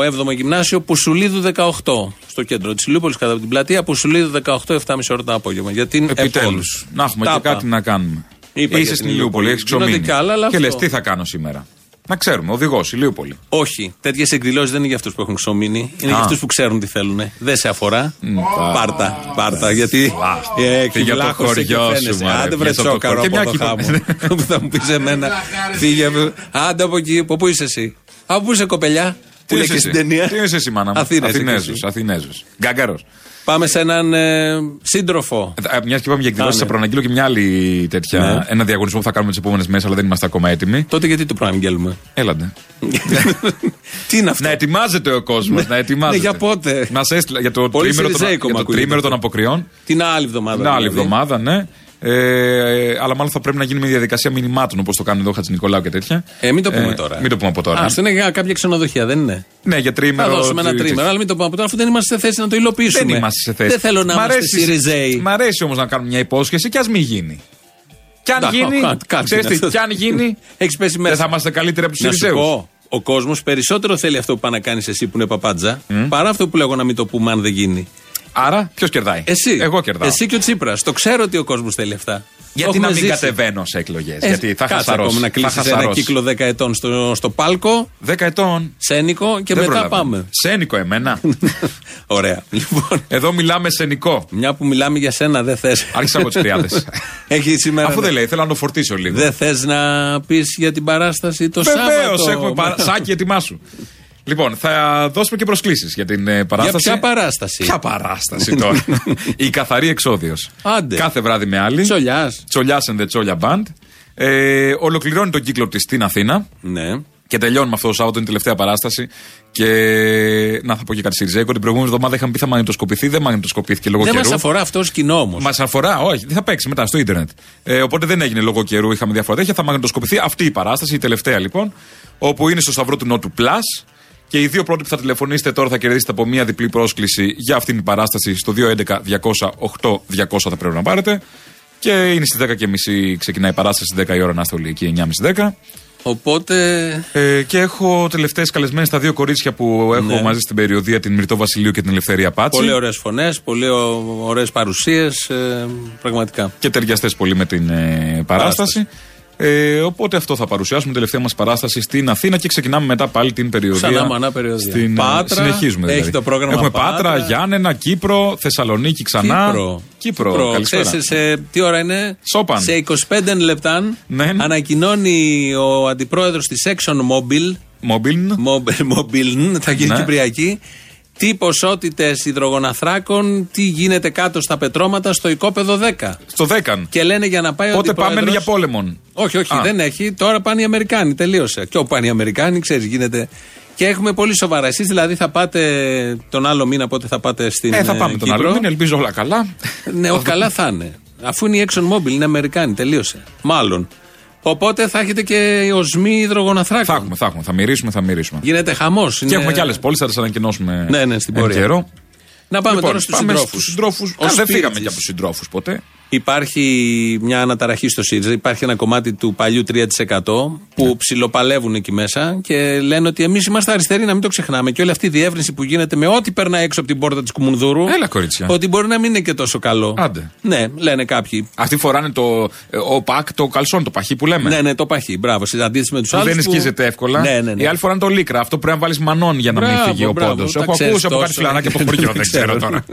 7ο Γυμνάσιο Πουσουλίδου 18. Στο κέντρο της Λιούπολης, κατά από την πλατεία, Πουσουλίδου 18, 7.30 ώρα το απόγευμα. Για την Επιτέλους. ΕΠΟΝ. Να έχουμε Τα και είπα. κάτι να κάνουμε. Είπα για Είσαι την στην Ηλιούπολη, έχεις Γίνονται ξομείνει. κι άλλα, αλλά Και αυτό. λες, τι θα κάνω σήμερα. Να ξέρουμε, οδηγός, Ηλιούπολη. Όχι. Τέτοιες εκδηλώσεις δεν είναι για αυτούς που έχουν ξομείνει. Είναι για Α. αυτούς που ξέρουν τι θέλουν. Δεν σε αφορά. Πάρτα. Πάρτα. Γιατί. Ε, Φύγε από το κυβλάχος και χωριό σου, φαίνεσαι. μωρέ, Άντε βρε βγες από το τσόκαρο χωριό. από Και το μια χάμο. Που θα μου πεις εμένα. Φύγε. από- Άντε από εκεί. Από πού είσαι εσύ; Από πού είσαι κοπελιά; Που λέει και στην ταινία. Τι είναι εσύ, μάνα μου; Αθηνέζου. Γκάγκαρο. Πάμε σε έναν ε, σύντροφο. Ε, Μιας και πάμε για εκδηλώσεις, θα προαναγγείλω και μια άλλη τέτοια. Ναι. Ένα διαγωνισμό που θα κάνουμε τις επόμενες μέρες, αλλά δεν είμαστε ακόμα έτοιμοι. Τότε γιατί το προαναγγέλουμε; Έλαντε. Τι είναι αυτό; Να ετοιμάζεται ο κόσμος. Να ετοιμάζεται. Ναι, για πότε; Μας έστειλε για το Πολύ τρίμερο των, Σιριζέικο για μ' το ακούγεται τρίμερο των αυτό. αποκριών. Την άλλη εβδομάδα. Την άλλη δηλαδή. εβδομάδα, ναι. Ε, αλλά μάλλον θα πρέπει να γίνει μια διαδικασία μηνυμάτων όπως το κάνουν εδώ ο Χατζη Νικολάου και τέτοια. Ε, μην το πούμε τώρα. Μην το πούμε από τώρα. Α, αυτό είναι για κάποια ξενοδοχεία, δεν είναι; Ναι, για τρίμερο. Θα δώσουμε ένα τι- τρίμερο, αλλά μην το πούμε από τώρα, αφού δεν είμαστε σε θέση να το υλοποιήσουμε. Δεν είμαστε σε θέση. Δεν θέλω να Μ' είμαστε αρέσει- Σιριζέοι. Μ' αρέσει όμως να κάνουμε μια υπόσχεση και ας μην γίνει. Κι αν Να, γίνει. κα- κάτσε ξέρεις είναι τι, αυτό. κι αν γίνει. Έχεις πέσει μέσα. Δεν θα είμαστε καλύτεροι από τους Να σου Σιριζέους. πω, ο κόσμος περισσότερο θέλει αυτό που πάει να κάνεις εσύ που είναι παπάντζα, παρά αυτό που λέγω να μην το πούμε αν δεν γίνει. Άρα, ποιος κερδάει; Εσύ. Εγώ κερδάω. Εσύ και ο Τσίπρας. Το ξέρω ότι ο κόσμος θέλει αυτά. Γιατί Το να έχουμε μην ζήσει. κατεβαίνω σε εκλογές. Ε, γιατί θα κάτσε χασαρώσω. ακόμα να Θα κλείσει ένα χασαρώσω. κύκλο 10 ετών στο, στο πάλκο, 10 ετών. σένικο και Δεν μετά προλαβαίνω. πάμε. Σένικο εμένα. Ωραία. Λοιπόν, Εδώ μιλάμε σενικό. μια που μιλάμε για σένα, δεν θες. Άρχισα από τις κρυάδε. Έχει σήμερα. Αφού δεν λέει, θέλω να το φορτίσω λίγο. Δεν θες να πεις για την παράσταση το Βεβαίως, Σάββατο. έχουμε παρά... Σάκη, ετοιμάσου. Λοιπόν, θα δώσουμε και προσκλήσεις για την ε, παράσταση. ποια παράσταση; Ποια παράσταση τώρα; Η καθαρή εξόδιος. Άντε. Κάθε βράδυ με άλλη. Τσολιάς. Τσολιάς and the Τσόλια Band. Ε, ολοκληρώνει τον κύκλο τη στην Αθήνα. Ναι. Και τελειώνουμε αυτό το Σάββατο, είναι η τελευταία παράσταση. Και να θα πω και κάτι Σιριζέικο. Την προηγούμενη εβδομάδα είχαμε πει θα μαγνητοσκοπηθεί, δεν μαγνητοσκοπήθηκε λόγω Δεν καιρού. μας αφορά αυτό ως κοινό όμως. Μας αφορά, όχι, θα παίξει μετά στο ίντερνετ. Ε, οπότε δεν έγινε λόγω καιρού, είχαμε διάφορα τέτοια. Θα μαγνητοσκοπηθεί αυτή η παράσταση, η τελευταία λοιπόν, όπου είναι στο Σταυρό του Νότου Plus. Και οι δύο πρώτοι που θα τηλεφωνήσετε τώρα θα κερδίσετε από μία διπλή πρόσκληση για αυτήν την παράσταση στο 211 200 200 θα πρέπει να πάρετε. Και είναι στις 10.30 ξεκινάει η παράσταση, στις 10 η ώρα να είστε όλοι εκεί, 9.30-10. Οπότε. Ε, και έχω τελευταίες καλεσμένες τα δύο κορίτσια που έχω Ναι. μαζί στην περιοδία, την Μυρτό Βασιλείου και την Ελευθερία Πάτση. Πολύ ωραίες φωνές, πολύ ωραίες παρουσίες. πραγματικά. και ταιριαστές πολύ με την ε, παράσταση. Ε, οπότε αυτό θα παρουσιάσουμε την τελευταία μας παράσταση στην Αθήνα και ξεκινάμε μετά πάλι την περιοδία. Ξανά μανά περιοδία. Στην, ε, Πάτρα, συνεχίζουμε έχει δηλαδή. το πρόγραμμα Έχουμε Πάτρα. Πάτρα, Γιάννενα, Κύπρο, Θεσσαλονίκη ξανά. Κύπρο. Κύπρο, καλησπέρα. Ξέρεις, σε, σε- τι ώρα είναι; Σόπαν. Σε 25 λεπτά Ναι. ανακοινώνει ο αντιπρόεδρος της Exxon Mobil. Μόμπιλν. Mobil, θα γίνει Ναι. Κυπριακή. Τι ποσότητες υδρογοναθράκων, τι γίνεται κάτω στα πετρώματα στο οικόπεδο 10. Στο 10. Και λένε για να πάει ο Πότε πάμε αντιπρόεδρος- για πόλεμον. όχι, όχι, Α. δεν έχει. Τώρα πάνε οι Αμερικάνοι. Τελείωσε. Και όπου πάνε οι Αμερικάνοι, ξέρεις, γίνεται. Και έχουμε πολύ σοβαρά. Εσείς δηλαδή θα πάτε τον άλλο μήνα, πότε θα πάτε στην. Ε, θα ε, πάμε τον Κύπρο; άλλο. Μην ελπίζω όλα καλά. Ναι, ο, καλά θα είναι. Αφού είναι η Exxon Mobil, είναι Αμερικάνοι. Τελείωσε. Μάλλον. Οπότε θα έχετε και οσμή υδρογοναθράκων. θα έχουμε, θα έχουμε. Θα μυρίσουμε, θα μυρίσουμε. Γίνεται χαμός. Και έχουμε και άλλες πόλεις, θα τις ανακοινώσουμε Ναι, ναι, στην εν πορεία. καιρό. Να πάμε Λοιπόν, τώρα στους πάμε συντρόφους. στους συντρόφους. Καλά, δεν φύγαμε και από τους συντρόφους ποτέ. Υπάρχει μια αναταραχή στο ΣΥΡΙΖΑ. Υπάρχει ένα κομμάτι του παλιού 3% που Ναι. ψιλοπαλεύουν εκεί μέσα και λένε ότι εμείς είμαστε αριστεροί, να μην το ξεχνάμε. Και όλη αυτή η διεύρυνση που γίνεται με ό,τι περνάει έξω από την πόρτα της Κουμουνδούρου. Έλα, κορίτσια. Ότι μπορεί να μην είναι και τόσο καλό. Άντε. Ναι, λένε κάποιοι. Αυτοί φοράνε το ε, ο πακ, το καλσόν, το παχύ που λέμε. Ναι, ναι, το παχύ. Μπράβο. Σε αντίθεση με τους Που άλλους. δεν σκίζεται εύκολα. Ναι, ναι, ναι. Οι άλλοι φοράνε το λίκρα. Αυτό πρέπει να βάλεις μανών για να μην Μπράβο, φύγει ο μπράβο, πόντος. τα Έχω ξέρεις ακούσει από κάτι τόσο. φλανάκι από το χωριό, δεν ξέρω τώρα.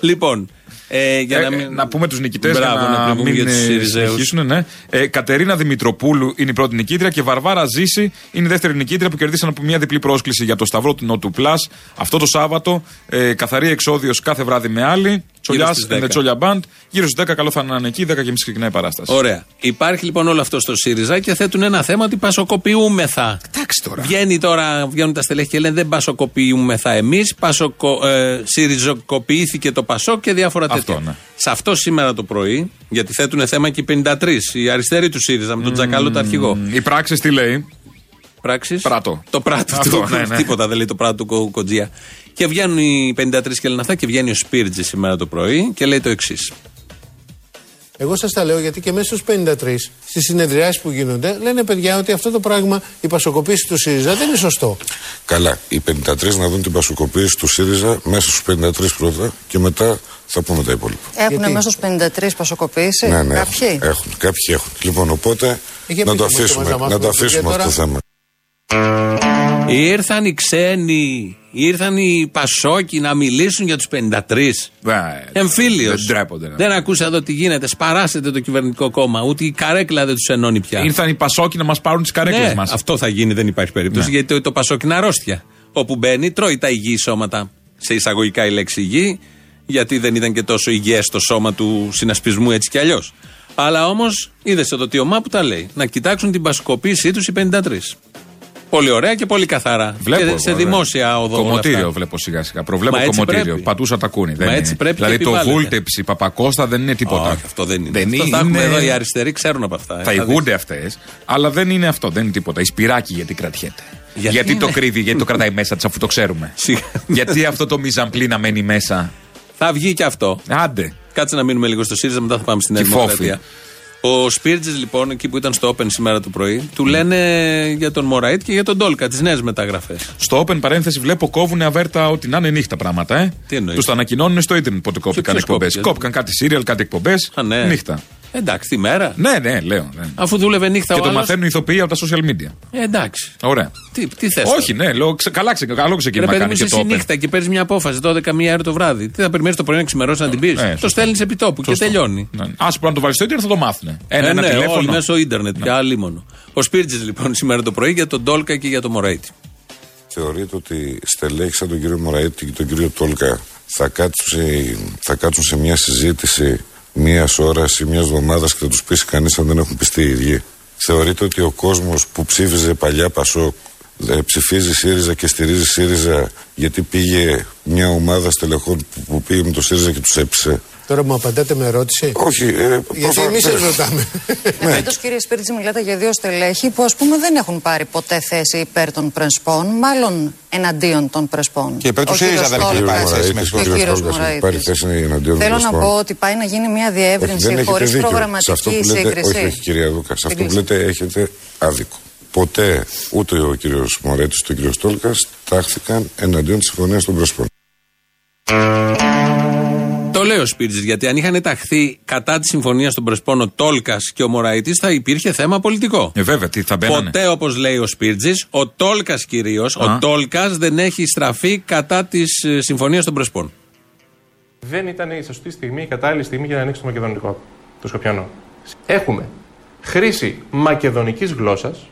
Λοιπόν, ε, για Ε, να, ε, μην... να πούμε τους νικητές για Μπράβο, να, να πούμε μην για τους ε, Συριζέους. συνεχίσουν. Ναι. Ε, Κατερίνα Δημητροπούλου είναι η πρώτη νικήτρια και Βαρβάρα Ζήση είναι η δεύτερη νικήτρια που κερδίσαν από μια διπλή πρόσκληση για το Σταυρό του Νότου Plus αυτό το Σάββατο. Ε, καθαρή εξόδιος κάθε βράδυ με άλλη. Τσολιάς στις and the 10. Τσόλια Band. Γύρω στις 10 καλό θα είναι εκεί, 10 και μισή ξεκινάει η παράσταση. Ωραία. Υπάρχει λοιπόν όλο αυτό στο ΣΥΡΙΖΑ και θέτουν ένα θέμα ότι πασοκοποιούμεθα. Εντάξει τώρα. Βγαίνει τώρα, βγαίνουν τα στελέχη και λένε δεν πασοκοποιούμεθα εμείς. Πασοκο, ε, ΣΥΡΙΖΟΚοποιήθηκε το Πασόκ και διάφορα τέτοια. Αυτό, ναι. Σε αυτό σήμερα το πρωί, γιατί θέτουν θέμα και οι 53, οι αριστεροί του ΣΥΡΙΖΑ με τον Τζακάλο το αρχηγό. Η πράξη τι λέει; Πράξεις; Πράτο. Το πράτο Αυτό, του. ναι, ναι. Τίποτα δεν λέει το πράτο του Κο- Κοτζία. Και βγαίνουν οι 53 και λένε αυτά και βγαίνει ο Σπίρτζη σήμερα το πρωί και λέει το εξής. Εγώ σας τα λέω γιατί και μέσα στους 53 στις συνεδριάσεις που γίνονται λένε παιδιά ότι αυτό το πράγμα, η πασοκοπήση του ΣΥΡΙΖΑ δεν είναι σωστό. Καλά, οι 53 να δουν την πασοκοπήση του ΣΥΡΙΖΑ μέσα στους 53 πρώτα και μετά θα πούμε τα υπόλοιπα. Έχουν Γιατί; μέσα στους 53 πασοκοπήσει; ναι, ναι, Κάποιοι; Έχουν, έχουν, κάποιοι έχουν. Λοιπόν, οπότε Για να πείτε το μας και αφήσουμε, μας να να το μάθουμε αφήσουμε και αυτό το τώρα; θέμα. Ήρθαν οι ξένοι, ήρθαν οι Πασόκοι να μιλήσουν για τους 53. Εμφύλιος. Δεν τρέπονται. ναι. Δεν ακούσα εδώ τι γίνεται. Σπαράσετε το κυβερνητικό κόμμα. Ούτε η καρέκλα δεν τους ενώνει πια. Ήρθαν οι Πασόκοι να μας πάρουν τις καρέκλες ναι, μας. αυτό θα γίνει, δεν υπάρχει περίπτωση. Ναι. Γιατί το, το Πασόκ είναι αρρώστια. Όπου μπαίνει, τρώει τα υγιή σώματα. Σε εισαγωγικά η λέξη υγιή, γιατί δεν ήταν και τόσο υγιές το σώμα του συνασπισμού έτσι κι αλλιώς. Αλλά όμως είδες το τιωμά που τα λέει. Να κοιτάξουν την πασοκοποίησή τους οι 53. Πολύ ωραία και πολύ καθαρά. Βλέπω. και σε εγώ, δημόσια οδό. όλα Κομμωτήριο αυτά. βλέπω σιγά σιγά. Προβλέπω Μα έτσι κομμωτήριο. πρέπει. Πατούσα τα κούνη. Δεν Μα είναι. έτσι πρέπει και δηλαδή το επιβάλλεται. βούλτεψη, η Παπακώστα δεν είναι τίποτα. Όχι, αυτό δεν είναι. Δεν αυτό είναι. τα έχουμε εδώ οι αριστεροί, ξέρουν από αυτά. Θα Ε, ηγούνται αυτές, αλλά δεν είναι αυτό, δεν είναι τίποτα. Η σπυράκι γιατί κρατιέται. Γιατί το είναι; κρύβει, γιατί το κρατάει μέσα της αφού το ξέρουμε. γιατί αυτό το μιζαμπλή να μένει μέσα. Θα βγει και αυτό. Άντε. Κάτσε να μείνουμε λίγο στο ΣΥΡΙΖΑ, μετά θα πάμε στην Νέα Τη φόφη. Δημοκρατία. Ο Σπίρτζης, λοιπόν, εκεί που ήταν στο Open σήμερα το πρωί, του λένε για τον Μωραήτ και για τον Ντόλκα, τις νέες μεταγραφές. Στο open παρένθεση βλέπω κόβουν αβέρτα ότι να είναι νύχτα πράγματα, ε. Τι εννοείς; Τους τα ανακοινώνουν στο ίντερνετ πότε κόπηκαν ποιος εκπομπές. κόπηκε; Κόπηκαν κάτι σύριαλ, κάτι εκπομπές. Α, ναι. Νύχτα. Εντάξει, τη μέρα. Ναι, ναι, λέω. Ναι. Αφού δούλευε νύχτα Και ο το άλλος. μαθαίνουν οι ηθοποιοί από τα social media. Ε, εντάξει. Ωραία. Τι, τι θες. Όχι, ναι, λέω, ξε, καλά, ξε, καλό Ρε ξεκίνημα παιδί κάνεις μου, και είσαι το open. νύχτα και παίρνεις μια απόφαση 12 μία ώρα το βράδυ. Τι θα περιμένεις το πρωί να ξημερώσεις να την πεις; Ε, το σωστό. στέλνεις επί τόπου και Σωστό. τελειώνει. Ναι. Άσε που να το βάλεις στο ίντερνετ θα το μάθουν. Ένα, Ε, ένα ναι, τηλέφωνο. όλοι μέσω ίντερνετ πια μόνο. Ο Σπίρτζης λοιπόν σήμερα το πρωί για τον Ντόλκα και για τον Μωραήτη. Θεωρείτε ότι στελέχη σαν τον κύριο Μωραήτη και τον κύριο Τόλκα θα κάτσουν σε, θα κάτσουν σε μια συζήτηση μίας ώρας ή μιας εβδομάδας και θα τους πείσει κανείς αν δεν έχουν πιστεί οι ίδιοι. Θεωρείτε ότι ο κόσμος που ψήφιζε παλιά Πασόκ ε, ψηφίζει ΣΥΡΙΖΑ και στηρίζει ΣΥΡΙΖΑ γιατί πήγε μια ομάδα στελεχών που, που πήγε με το ΣΥΡΙΖΑ και τους έπεισε. Τώρα μου απαντάτε με ερώτηση; Όχι, ε, Γιατί προφανώς- εμείς σας ρωτάμε. Ναι. Πάντω, κύριε Σπίρτζη, μιλάτε για δύο στελέχη που ας πούμε δεν έχουν πάρει ποτέ θέση υπέρ των Πρεσπών, μάλλον εναντίον των Πρεσπών. Και υπέρ του Ο ΣΥΡΙΖΑ κύριος δεν έχει Τόλκας πάρει θέση. και Ο ο κύριος κύριος Τόλκας έχει Μωραήτης. πάρει θέση εναντίον Θέλω των να Πρεσπών. πω ότι πάει να γίνει μια Όχι, διεύρυνση δεν έχετε χωρίς δίκιο. Σε προγραμματική αυτό που λέτε, σύγκριση. όχι, όχι, κυρία Δούκα. Σε αυτό που Σύγκριση. λέτε έχετε άδικο. Ποτέ ούτε ο κύριος Μωρέτης ούτε ο κύριος Τόλκας τάχθηκαν εναντίον της συμφωνίας των Πρεσπών. Το λέει ο Σπίρτζης, γιατί αν είχαν ταχθεί κατά της συμφωνίας των Πρεσπών ο Τόλκας και ο Μωραήτης, θα υπήρχε θέμα πολιτικό. Ε, βέβαια, τι θα μπαίνανε; Ποτέ, όπως λέει ο Σπίρτζης, ο Τόλκας κυρίως, ο Τόλκας δεν έχει στραφεί κατά της συμφωνίας των Πρεσπών. δεν ήταν η σωστή στιγμή, η κατάλληλη στιγμή για να ανοίξει το μακεδονικό, το Σκοπιανό. Έχουμε χρήση μακεδονικής γλώσσας,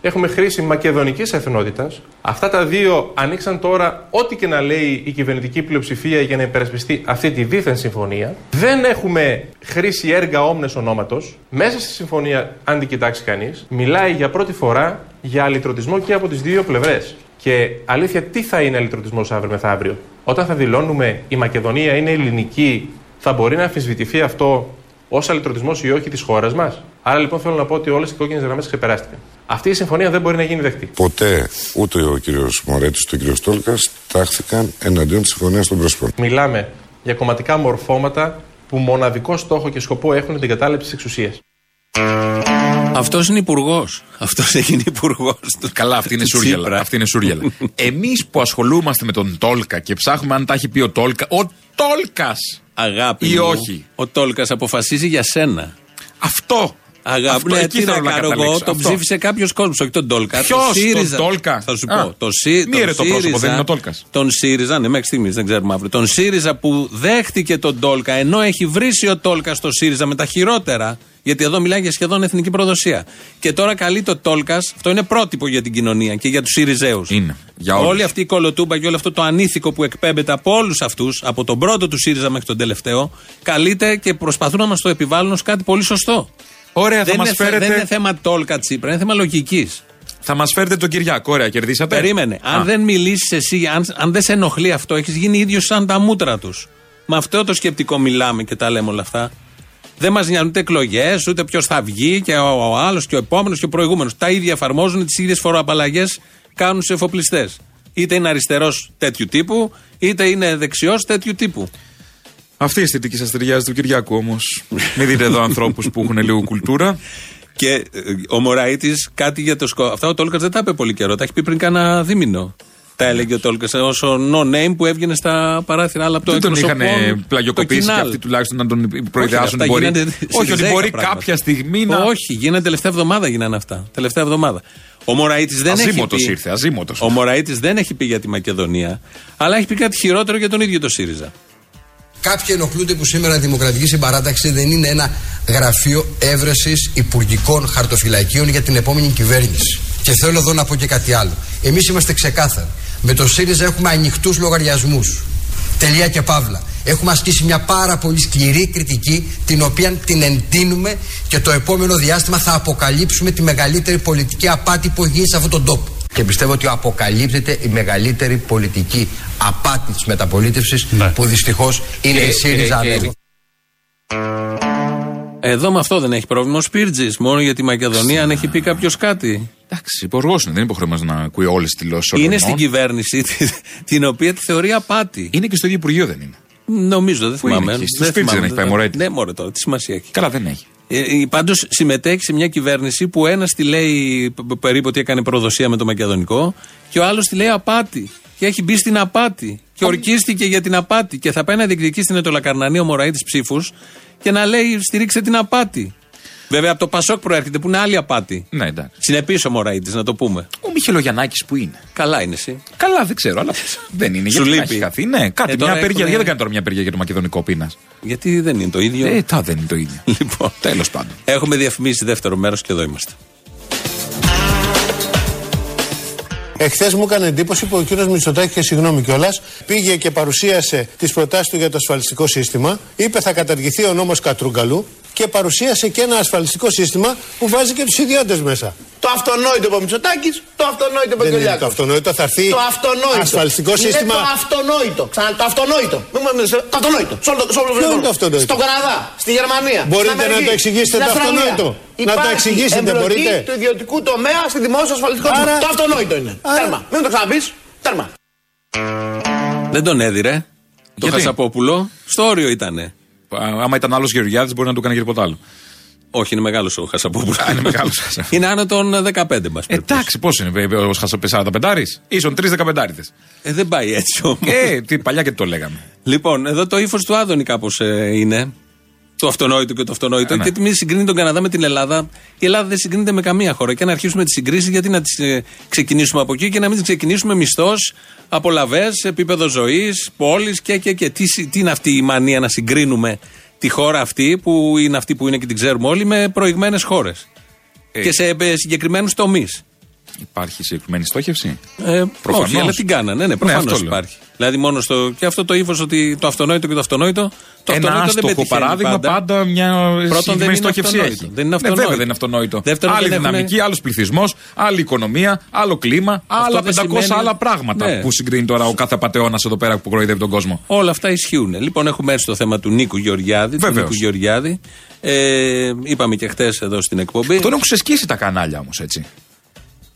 έχουμε χρήση μακεδονικής εθνότητας. Αυτά τα δύο ανοίξαν τώρα ό,τι και να λέει η κυβερνητική πλειοψηφία για να υπερασπιστεί αυτή τη δίθεν συμφωνία. Δεν έχουμε χρήση έργα όμνες ονόματος. Μέσα στη συμφωνία, αν την κοιτάξει κανείς, μιλάει για πρώτη φορά για αλυτρωτισμό και από τις δύο πλευρές. Και αλήθεια, τι θα είναι αλυτρωτισμός αύριο μεθαύριο; Όταν θα δηλώνουμε η Μακεδονία είναι ελληνική, θα μπορεί να αμφισβητηθεί αυτό ως αλυτρωτισμός ή όχι της χώρας μας. Άρα λοιπόν θέλω να πω ότι όλες οι κόκκινες γραμμές ξεπεράστηκαν. Αυτή η συμφωνία δεν μπορεί να γίνει δεκτή. Ποτέ ούτε ο κύριος Μωρέτης ούτε ο κύριος Τόλκα τάχθηκαν εναντίον της συμφωνίας των Πρεσπών. Μιλάμε για κομματικά μορφώματα που μοναδικό στόχο και σκοπό έχουν την κατάληψη της εξουσίας. Αυτός είναι υπουργός. Αυτός έγινε υπουργός. Καλά, αυτή είναι σούργελα. Αυτή είναι σούργελα. Εμείς που ασχολούμαστε με τον Τόλκα και ψάχνουμε αν τα έχει πει ο Τόλκα. Ο Τόλκας! Αγάπη. Ή μου, όχι. Ο Τόλκας αποφασίζει για σένα. Αυτό. Αγάπη, Αυτό, ναι, εκεί τι θέλω να να κάνω εγώ, καταλήξω. τον Αυτό. ψήφισε κάποιος κόσμος, όχι τον Τόλκα. Ποιος, τον ΣΥΡΙΖΑ. τον Τόλκα; Θα σου Α, πω. Το ΣΥ, μη τον αιρετό πρόσωπο, ΣΥΡΙΖΑ- δεν είναι ο Τόλκας. Τον ΣΥΡΙΖΑ, ναι, μέχρι στιγμής δεν ξέρουμε αύριο. Τον ΣΥΡΙΖΑ που δέχτηκε τον Τόλκα, ενώ έχει βρήσει ο Τόλκας στο ΣΥΡΙΖΑ με τα χειρότερα. Γιατί εδώ μιλάει για σχεδόν εθνική προδοσία. Και τώρα καλεί το Τόλκας, αυτό είναι πρότυπο για την κοινωνία και για τους ΣΥΡΙΖΑΕΟΥ. Είναι. Για όλους. Όλη αυτή η κολοτούμπα και όλο αυτό το ανήθικο που εκπέμπεται από όλους αυτούς, από τον πρώτο του ΣΥΡΙΖΑ μέχρι τον τελευταίο, καλείται και προσπαθούν να μας το επιβάλλουν ως κάτι πολύ σωστό. Ωραία, θα δεν, μας είναι, θε- φέρετε. δεν είναι θέμα Τόλκα Τσίπρα, είναι θέμα λογικής. Θα μας φέρετε τον Κυριάκο. Ωραία, κερδίσατε. Περίμενε. Αν Α. δεν μιλήσεις εσύ, αν, αν δεν σε ενοχλεί αυτό, έχεις γίνει ίδιος σαν τα μούτρα τους. Με αυτό το σκεπτικό μιλάμε και τα λέμε όλα αυτά. Δεν μας νοιάζουν ούτε εκλογές, ούτε ποιος θα βγει και ο, ο άλλος και ο επόμενος και ο προηγούμενος. Τα ίδια εφαρμόζουν, τις ίδιες φοροαπαλλαγές κάνουν στου εφοπλιστές. Είτε είναι αριστερός τέτοιου τύπου, είτε είναι δεξιός τέτοιου τύπου. Αυτή η αισθητική σας ταιριάζει του Κυριάκου όμως. Μην δείτε εδώ ανθρώπους που έχουν λίγο κουλτούρα. Και ε, ο Μωραήτης κάτι για το σκοπό. Αυτά ο Τόλκας δεν τα είπε πολύ καιρό. Τα έχει πει πριν κάνα δίμηνο. Τα έλεγε ο Τόλκας ω no name που έβγαινε στα παράθυρα. Αλλά από το Δεν τον είχαν εκπροσωπών, πλαγιοκοπήσει το και κοινάλ. αυτοί τουλάχιστον να τον προειδεάσουν. αυτά ότι μπορεί- γίνονται Όχι, ότι σιριζέικα μπορεί πράγματα. κάποια στιγμή να. Όχι, γίνανε τελευταία εβδομάδα γίνανε αυτά. Τελευταία εβδομάδα. Ο Μωραήτης δεν έχει Αζήμωτος πει. ήρθε, αζήμωτος. Ο Μωραήτης δεν έχει πει για τη Μακεδονία, αλλά έχει πει κάτι χειρότερο για τον ίδιο το ΣΥΡΙΖΑ. Κάποιοι ενοχλούνται που σήμερα η Δημοκρατική Συμπαράταξη δεν είναι ένα γραφείο έβρεσης υπουργικών χαρτοφυλακίων για την επόμενη κυβέρνηση. Και θέλω εδώ να πω και κάτι άλλο. Εμείς είμαστε ξεκάθαροι. Με το ΣΥΡΙΖΑ έχουμε ανοιχτούς λογαριασμούς. Τελεία και παύλα. Έχουμε ασκήσει μια πάρα πολύ σκληρή κριτική, την οποία την εντείνουμε και το επόμενο διάστημα θα αποκαλύψουμε τη μεγαλύτερη πολιτική απάτη που έχει γίνει σε αυτόν τον τόπο. Και πιστεύω ότι αποκαλύπτεται η μεγαλύτερη πολιτική απάτη της μεταπολίτευσης που δυστυχώς είναι η ΣΥΡΙΖΑ. Εδώ με αυτό δεν έχει πρόβλημα ο Σπίρτζης. Μόνο για τη Μακεδονία, αν έχει πει κάποιος κάτι. Εντάξει, υπουργός είναι, δεν είναι υποχρεωμένος να ακούει όλες τις δηλώσεις Είναι στην κυβέρνηση τη- την οποία τη θεωρεί απάτη. Είναι και στο ίδιο Υπουργείο, δεν είναι. Νομίζω, δεν Πού είναι θυμάμαι. εκεί, στο Σπίρτζη δεν έχει πάει, μωρέ. Ναι, μωρέ τώρα, τι σημασία έχει. Καλά, δεν έχει. Ε, Πάντως συμμετέχει σε μια κυβέρνηση που ένας τη λέει π- π- περίπου ότι έκανε προδοσία με το Μακεδονικό και ο άλλος τη λέει απάτη. Και έχει μπει στην απάτη. Και ορκίστηκε για την απάτη. Και θα πάει να διεκδικήσει στην Ετωλακαρνανή ο Μωραήτης ψήφους και να λέει στηρίξε την απάτη. Βέβαια από το Πασόκ προέρχεται που είναι άλλη απάτη. Ναι, εντάξει. Συνεπής ο Μωραήτης, να το πούμε. Ο Μιχελογιαννάκης που είναι. Καλά είναι εσύ. Καλά, δεν ξέρω, αλλά δεν είναι. Σου γιατί να λείπει. έχει χαθεί; Ναι, κάτι. Ε, τώρα μια απεργία. έχουμε- Γιατί δεν κάνει τώρα μια απεργία για το μακεδονικό πείνας; Γιατί δεν είναι το ίδιο. Ε, τα δεν είναι το ίδιο. Λοιπόν, Τέλος πάντων. έχουμε διαφημίσει δεύτερο μέρος και εδώ είμαστε. Εχθές μου έκανε εντύπωση που ο κύριος Μητσοτάκη, και συγγνώμη κιόλας, πήγε και παρουσίασε τις προτάσεις του για το ασφαλιστικό σύστημα. Είπε θα καταργηθεί ο νόμος Κατρούγκαλου και παρουσίασε και ένα ασφαλιστικό σύστημα που βάζει και τους ιδιώτες μέσα. Το αυτονόητο είπε ο Μητσοτάκης, το αυτονόητο είπε ο Δεν είναι Κυριάκος. το αυτονόητο, θα έρθει Το αυτονόητο. ασφαλιστικό είναι σύστημα. το αυτονόητο. Ξανά το αυτονόητο. Μην μου μιλήσετε. Το αυτονόητο. Σε όλο το- σε όλο Ποιο είναι κόσμο. το αυτονόητο; Στον Καναδά, στη Γερμανία. Μπορείτε στην Αμερική, να το εξηγήσετε στην το Αυστραλία. αυτονόητο; Να το Υπάρχει εξηγήσετε, εμπλοκή μπορείτε; του ιδιωτικού τομέα στη δημόσια ασφαλιστικό Άρα- σύστημα. Το αυτονόητο είναι. Τέρμα. Μην μου το ξαναπείς. Τέρμα. Δεν τον έδιρε. Το Γιατί; Χασαπόπουλο. Στο όριο ήτανε. Α, Άμα ήταν άλλος Γεωργιάδης, μπορεί να του έκανε και τίποτα άλλο. Όχι, είναι μεγάλος ο Χασαπόπουλος. είναι μεγάλος. είναι άνω των 15 μα. Εντάξει, πώς είναι, βέβαια, ο Χασαπέ 45 Ίσον τρεις 15 Ε, δεν πάει έτσι όμως. Ε, τι παλιά και το λέγαμε. Λοιπόν, εδώ το ύφος του Άδωνη κάπως είναι. Το αυτονόητο και το αυτονόητο. Ε, ναι. Και μη συγκρίνει τον Καναδά με την Ελλάδα. Η Ελλάδα δεν συγκρίνεται με καμία χώρα. Και αν αρχίσουμε τις συγκρίσεις, γιατί να τις ξεκινήσουμε από εκεί και να μην τις ξεκινήσουμε μισθός, απολαυέ, επίπεδο ζωής, πόλης και, και, και. Τι, συ- τι είναι αυτή η μανία να συγκρίνουμε τη χώρα αυτή, που είναι αυτή που είναι και την ξέρουμε όλοι, με προηγμένες χώρες. Ε. Και σε συγκεκριμένους τομείς. Υπάρχει συγκεκριμένη στόχευση; Ε, Προφανώς. όχι, αλλά την κάνανε. Ναι, προφανώ αυτό λέω. υπάρχει. Δηλαδή, μόνο στο. και αυτό το ύφος ότι το αυτονόητο και το αυτονόητο. Το Ένα αυτονόητο δεν άστοχο πετυχαίνει παράδειγμα πάντα, μια Πρώτον, δεν συγκεκριμένη είναι στόχευση αυτονόητο. έχει. Δεν είναι Ναι, αυτονόητο. βέβαια δεν είναι αυτονόητο. Δεύτερον, άλλη δεν έχουν- δυναμική, άλλος πληθυσμός, άλλη οικονομία, άλλο κλίμα, άλλα 500 δεν σημαίνει- άλλα πράγματα Ναι. που συγκρίνει τώρα ο κάθε απαταιώνας εδώ πέρα που κοροϊδεύει τον κόσμο. Όλα αυτά ισχύουν. Λοιπόν, έχουμε έρθει στο θέμα του Νίκου Γεωργιάδη. Του Βεβαίως. Νίκου Γεωργιάδη. Ε, είπαμε και χθες εδώ στην εκπομπή. Τον έχουν ξεσκίσει τα κανάλια όμως έτσι.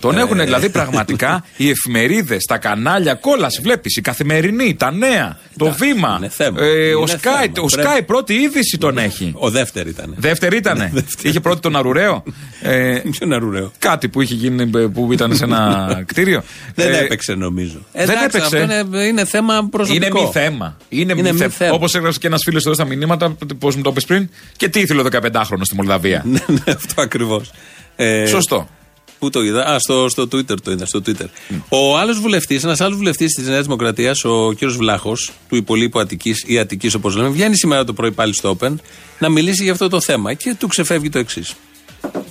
Τον Ε. έχουν δηλαδή πραγματικά οι εφημερίδες, τα κανάλια, κόλαση. Βλέπεις η καθημερινή, τα νέα, το βήμα. είναι θέμα. Ε, ο Είναι Sky, θέμα. ο Πρέπει- Sky πρώτη είδηση τον έχει. Ο δεύτερο ήταν. Δεύτερη ήτανε. είχε πρώτη τον Αρουραίο. Ε, Ποιον Αρουραίο; κάτι που είχε γίνει ε, που ήταν σε ένα κτίριο. Δεν Ε, έπαιξε νομίζω. δεν Εντάξει, έπαιξε. Αυτό είναι, είναι θέμα προσωπικό. Είναι μη θέμα. Είναι, Είναι μη μη θέμα. θέμα. Όπως έγραψε και ένας φίλος εδώ στα μηνύματα, πώς μου το είπε πριν. Και τι ήθελε ο 15χρονο στη Μολδαβία. Ναι, ναι, αυτό ακριβώς. Ε, Σωστό. Πού το είδα, Α, στο, στο Twitter το είδα. Στο Twitter. Ο άλλος βουλευτής, ένας άλλος βουλευτής της Νέας Δημοκρατίας, ο κ. Βλάχος, του υπολείπου Αττικής ή Αττικής όπως λέμε, βγαίνει σήμερα το πρωί πάλι στο Open να μιλήσει για αυτό το θέμα και του ξεφεύγει το εξής.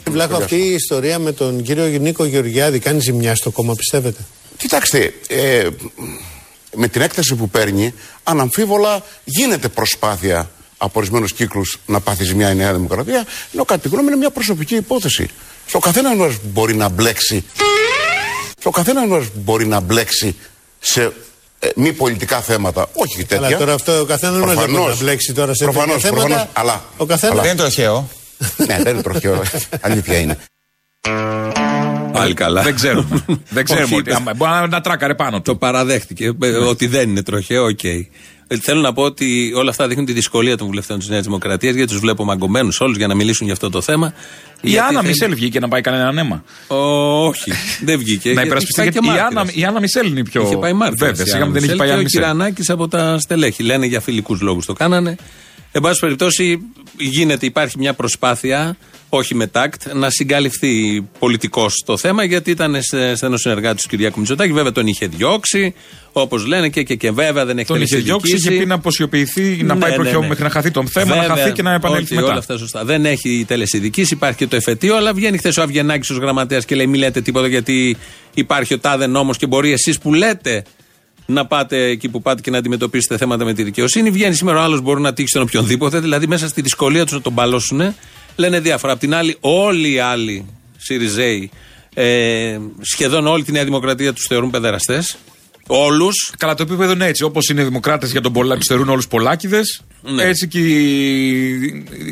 Βλάχο, αυτή η ιστορία με τον κύριο Νίκο Γεωργιάδη κάνει ζημιά στο κόμμα, πιστεύετε; Κοιτάξτε, ε, με την έκταση που παίρνει, αναμφίβολα γίνεται προσπάθεια από ορισμένους κύκλους να πάθει ζημιά η Νέα Δημοκρατία, ενώ κατά τη γνώμη είναι μια προσωπική υπόθεση. Στο καθένας μας μπορεί να μπλέξει. Στο καθένας μας μπορεί να μπλέξει σε ε, μη πολιτικά θέματα. Όχι τέτοια. Αλλά τώρα αυτό ο καθένας μας δεν μπορεί να Προφανώς. μπλέξει τώρα σε Προφανώς, τέτοια θέματα. προφανώς, αλλά, ο καθένα. αλλά- Δεν είναι τροχαίο. ναι, δεν είναι τροχαίο. Αλήθεια είναι. Πάλι καλά. Δεν ξέρουμε. Δεν ξέρουμε. Όχι, ότι, άμα- μπορεί να, να τράκαρε πάνω του. Το παραδέχτηκε ε, ότι δεν είναι τροχαίο, οκ. Ε, Θέλω να πω ότι όλα αυτά δείχνουν τη δυσκολία των βουλευτών της Νέας Δημοκρατίας γιατί τους βλέπω μαγκωμένους όλους για να μιλήσουν για αυτό το θέμα. Η Γιατί Άννα θέλει- Μισελ βγήκε να πάει κανένα αίμα. Όχι, δεν βγήκε. Να γιατί υπερασπιστεί. είχε πάει Γιατί και η Άννα, μάρτυρας. η Άννα Μισέλ είναι η πιο. Είχε πάει μάρτυρας. Βέβαια, σιγά μην δεν είχε πάει η Άννα Και ο Μισελ. Κυρανάκης από τα στελέχη. Λένε για φιλικούς λόγους το κάνανε. Εν πάση περιπτώσει, γίνεται, υπάρχει μια προσπάθεια όχι με τάκτ, να συγκαλυφθεί πολιτικός το θέμα, γιατί ήταν στενό συνεργάτη του Κυριάκου Μητσοτάκη. Βέβαια τον είχε διώξει, όπως λένε και, και, και βέβαια δεν έχει Τον είχε διώξει, είχε πει να αποσιοποιηθεί, να Ναι, πάει ναι, προχειό ναι. μέχρι να χαθεί το θέμα, να Βέβαια, χαθεί και να επανέλθει ότι μετά. Όλα αυτά σωστά. Δεν έχει τελεσυδική, υπάρχει και το εφετείο, αλλά βγαίνει χθες ο Αβγενάκης ως γραμματέας και λέει: Μη λέτε τίποτα γιατί υπάρχει ο τάδε νόμος και μπορεί εσείς που λέτε να πάτε εκεί που πάτε και να αντιμετωπίσετε θέματα με τη δικαιοσύνη. Βγαίνει σήμερα ο άλλος μπορεί να τύχει τον οποιονδήποτε, δηλαδή μέσα στη δυσκολία τους να τον μπαλώσουν. Λένε διάφορα. Απ' την άλλη, όλοι οι άλλοι Σιριζέοι, ε, σχεδόν όλη τη Νέα Δημοκρατία τους θεωρούν παιδεραστές. Όλους. Καλά, το επίπεδο είναι έτσι. Όπως είναι οι δημοκράτες για τον Πολάκη, τους θεωρούν όλους Πολάκηδε. Ναι. Έτσι και οι,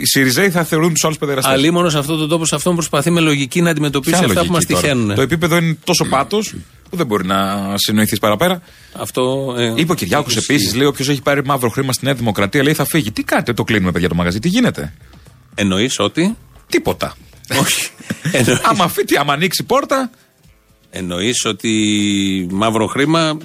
οι Σιριζέοι θα θεωρούν τους άλλους παιδεραστές. Αλλήμον σε αυτόν τον τόπο, σε αυτόν προσπαθεί με λογική να αντιμετωπίσει αυτά που μας τυχαίνουν. Το επίπεδο είναι τόσο πάτος που δεν μπορεί να συνοηθείς παραπέρα. Αυτό. Ε, Είπε ο Κυριάκος ισχύει. επίσης, λέει: Όποιος έχει πάρει μαύρο χρήμα στη Νέα Δημοκρατία, λέει θα φύγει. Τι κάνετε, το κλείνουμε, παιδιά, το μαγαζί, τι γίνεται; Εννοείς ότι. Τίποτα. Όχι. άμα, φύ- τι, άμα ανοίξει πόρτα. Εννοείς ότι μαύρο χρήμα.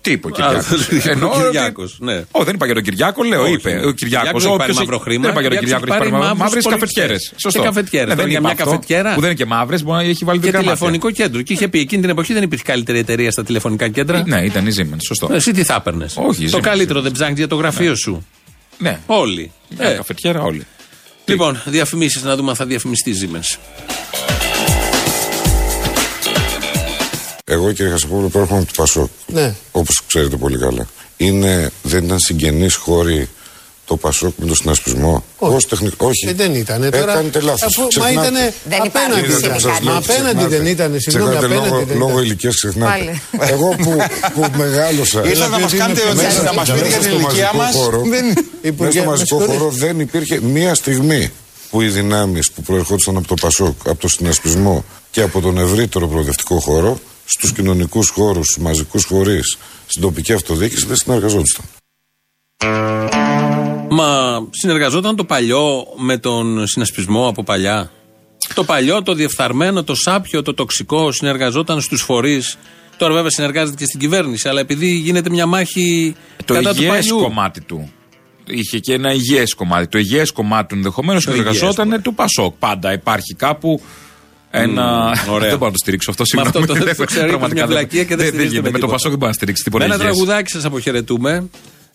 Τι είπε ο Κυριάκος; Εννοώ. Ο Κυριάκος, ναι. Όχι, δεν είπα για τον Κυριάκο, λέω. Όχι, είπε. ναι. Ο Κυριάκος. Κυριάκος έχει πάρει μαύρο χρήμα. Δεν είπα για τον Κυριάκος Κυριάκο, έχει έχει πάρει πάρει μαύρες μαύρους καφετιέρες. πολιτικές. Σωστό. Και καφετιέρες. Ναι, Τώρα δεν για είπα μια αυτό, καφετιέρα. Που δεν είναι και μαύρες, μπορεί να έχει βάλει Και δύο γραμμάτια. τηλεφωνικό κέντρο. Και είχε πει εκείνη την εποχή δεν υπήρχε καλύτερη εταιρεία στα τηλεφωνικά κέντρα. Ναι, ήταν η Siemens. Σωστό. Εσύ τι θα έπαιρνες; Όχι, η Το Siemens. καλύτερο δεν ψάχνει για το γραφείο σου. Ναι. Όλοι. Μια καφετιέρα όλοι. Λοιπόν, διαφημίσεις να δούμε αν θα διαφημιστεί η Siemens. Εγώ κύριε Χασαπόπουλο προέρχομαι από το Πασόκ. Ναι. Όπως ξέρετε πολύ καλά. Είναι, δεν ήταν συγγενείς χώροι το Πασόκ με τον συνασπισμό. Όχι. Ως τεχνικ- Όχι. Ε, δεν ήτανε. Τώρα, Κάνετε λάθος. αφού- μα ήτανε απέναντι Είδατε ήταν. που σας Μα λέω, απέναντι ξεχνάτε. δεν ήτανε, συγγνώμη, Ξεχνάτε απέναντι λόγω, δεν λόγω ήταν. ηλικίας ξεχνάτε. Πάλι. Εγώ που, που μεγάλωσα. Ήρθατε να μας κάνετε Μέσα- ερωτήσεις, να μας πείτε για την μέσα στο ηλικία μαζικό μας. χώρο- Δεν- Μέσα Υπουργέ, στο με μαζικό συγχωρείτε. χώρο δεν υπήρχε μία στιγμή που οι δυνάμεις που προερχόντουσαν από το Πασόκ, από το συνασπισμό και από τον ευρύτερο προοδευτικό χώρο, στους κοινωνικούς χώρους, στους μαζικούς φορεί, στην τοπική αυτοδιοίκηση δεν συνεργαζόντουσαν. Μα συνεργαζόταν το παλιό με τον συνασπισμό από παλιά. Το παλιό, το διεφθαρμένο, το σάπιο, το τοξικό συνεργαζόταν στους φορείς. Τώρα βέβαια συνεργάζεται και στην κυβέρνηση, αλλά επειδή γίνεται μια μάχη Το κατά του υγιές παλιού. κομμάτι του. Είχε και ένα υγιές κομμάτι. Το υγιές κομμάτι του ενδεχομένως Το υγιές συνεργαζόταν του Πασόκ. Πάντα υπάρχει κάπου ένα. Μμμ, ωραία. δεν μπορώ να το στηρίξω αυτό. Με αυτό Συγγνώμη. το- το ξέρω, είπες Πραγματικά μια βλακεία και δεν δεν στηρίζεται γίνεται. με Με το τίποτα. Πασόκ δεν μπορεί να στηρίξει Με τίποτα. ένα υγιές. τραγουδάκι σας αποχαιρετούμε.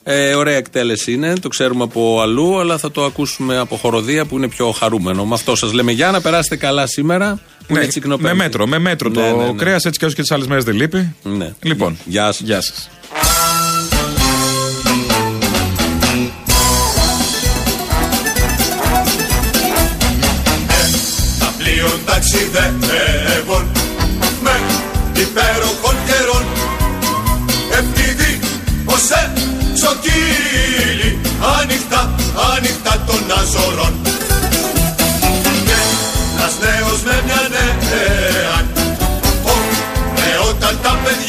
Ε, ωραία εκτέλεση είναι, το ξέρουμε από αλλού, αλλά θα το ακούσουμε από χοροδία που είναι πιο χαρούμενο. Με αυτό σας λέμε για να περάσετε καλά σήμερα. Που Ναι, είναι τσικνοπέμπτη. με μέτρο, με μέτρο Ναι, το ναι, ναι. κρέας έτσι κι όσο και τις άλλες μέρες δεν λείπει. Ναι. Λοιπόν, γεια σας. Γεια σας. Τα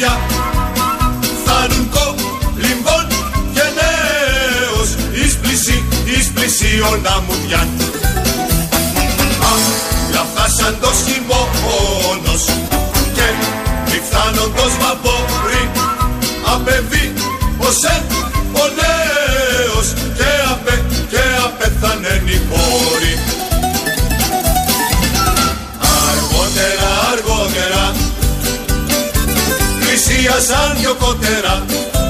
παιδιά φτάνουν κολυμβών και νέος. Εις πλησί, εις πλησίον αμμουδιάν να φτάσαν το χειμώνος και μη φθάνοντος βαπόρι απεβεί ως Αργότερα, αργότερα πλησίασαν δυο κότερα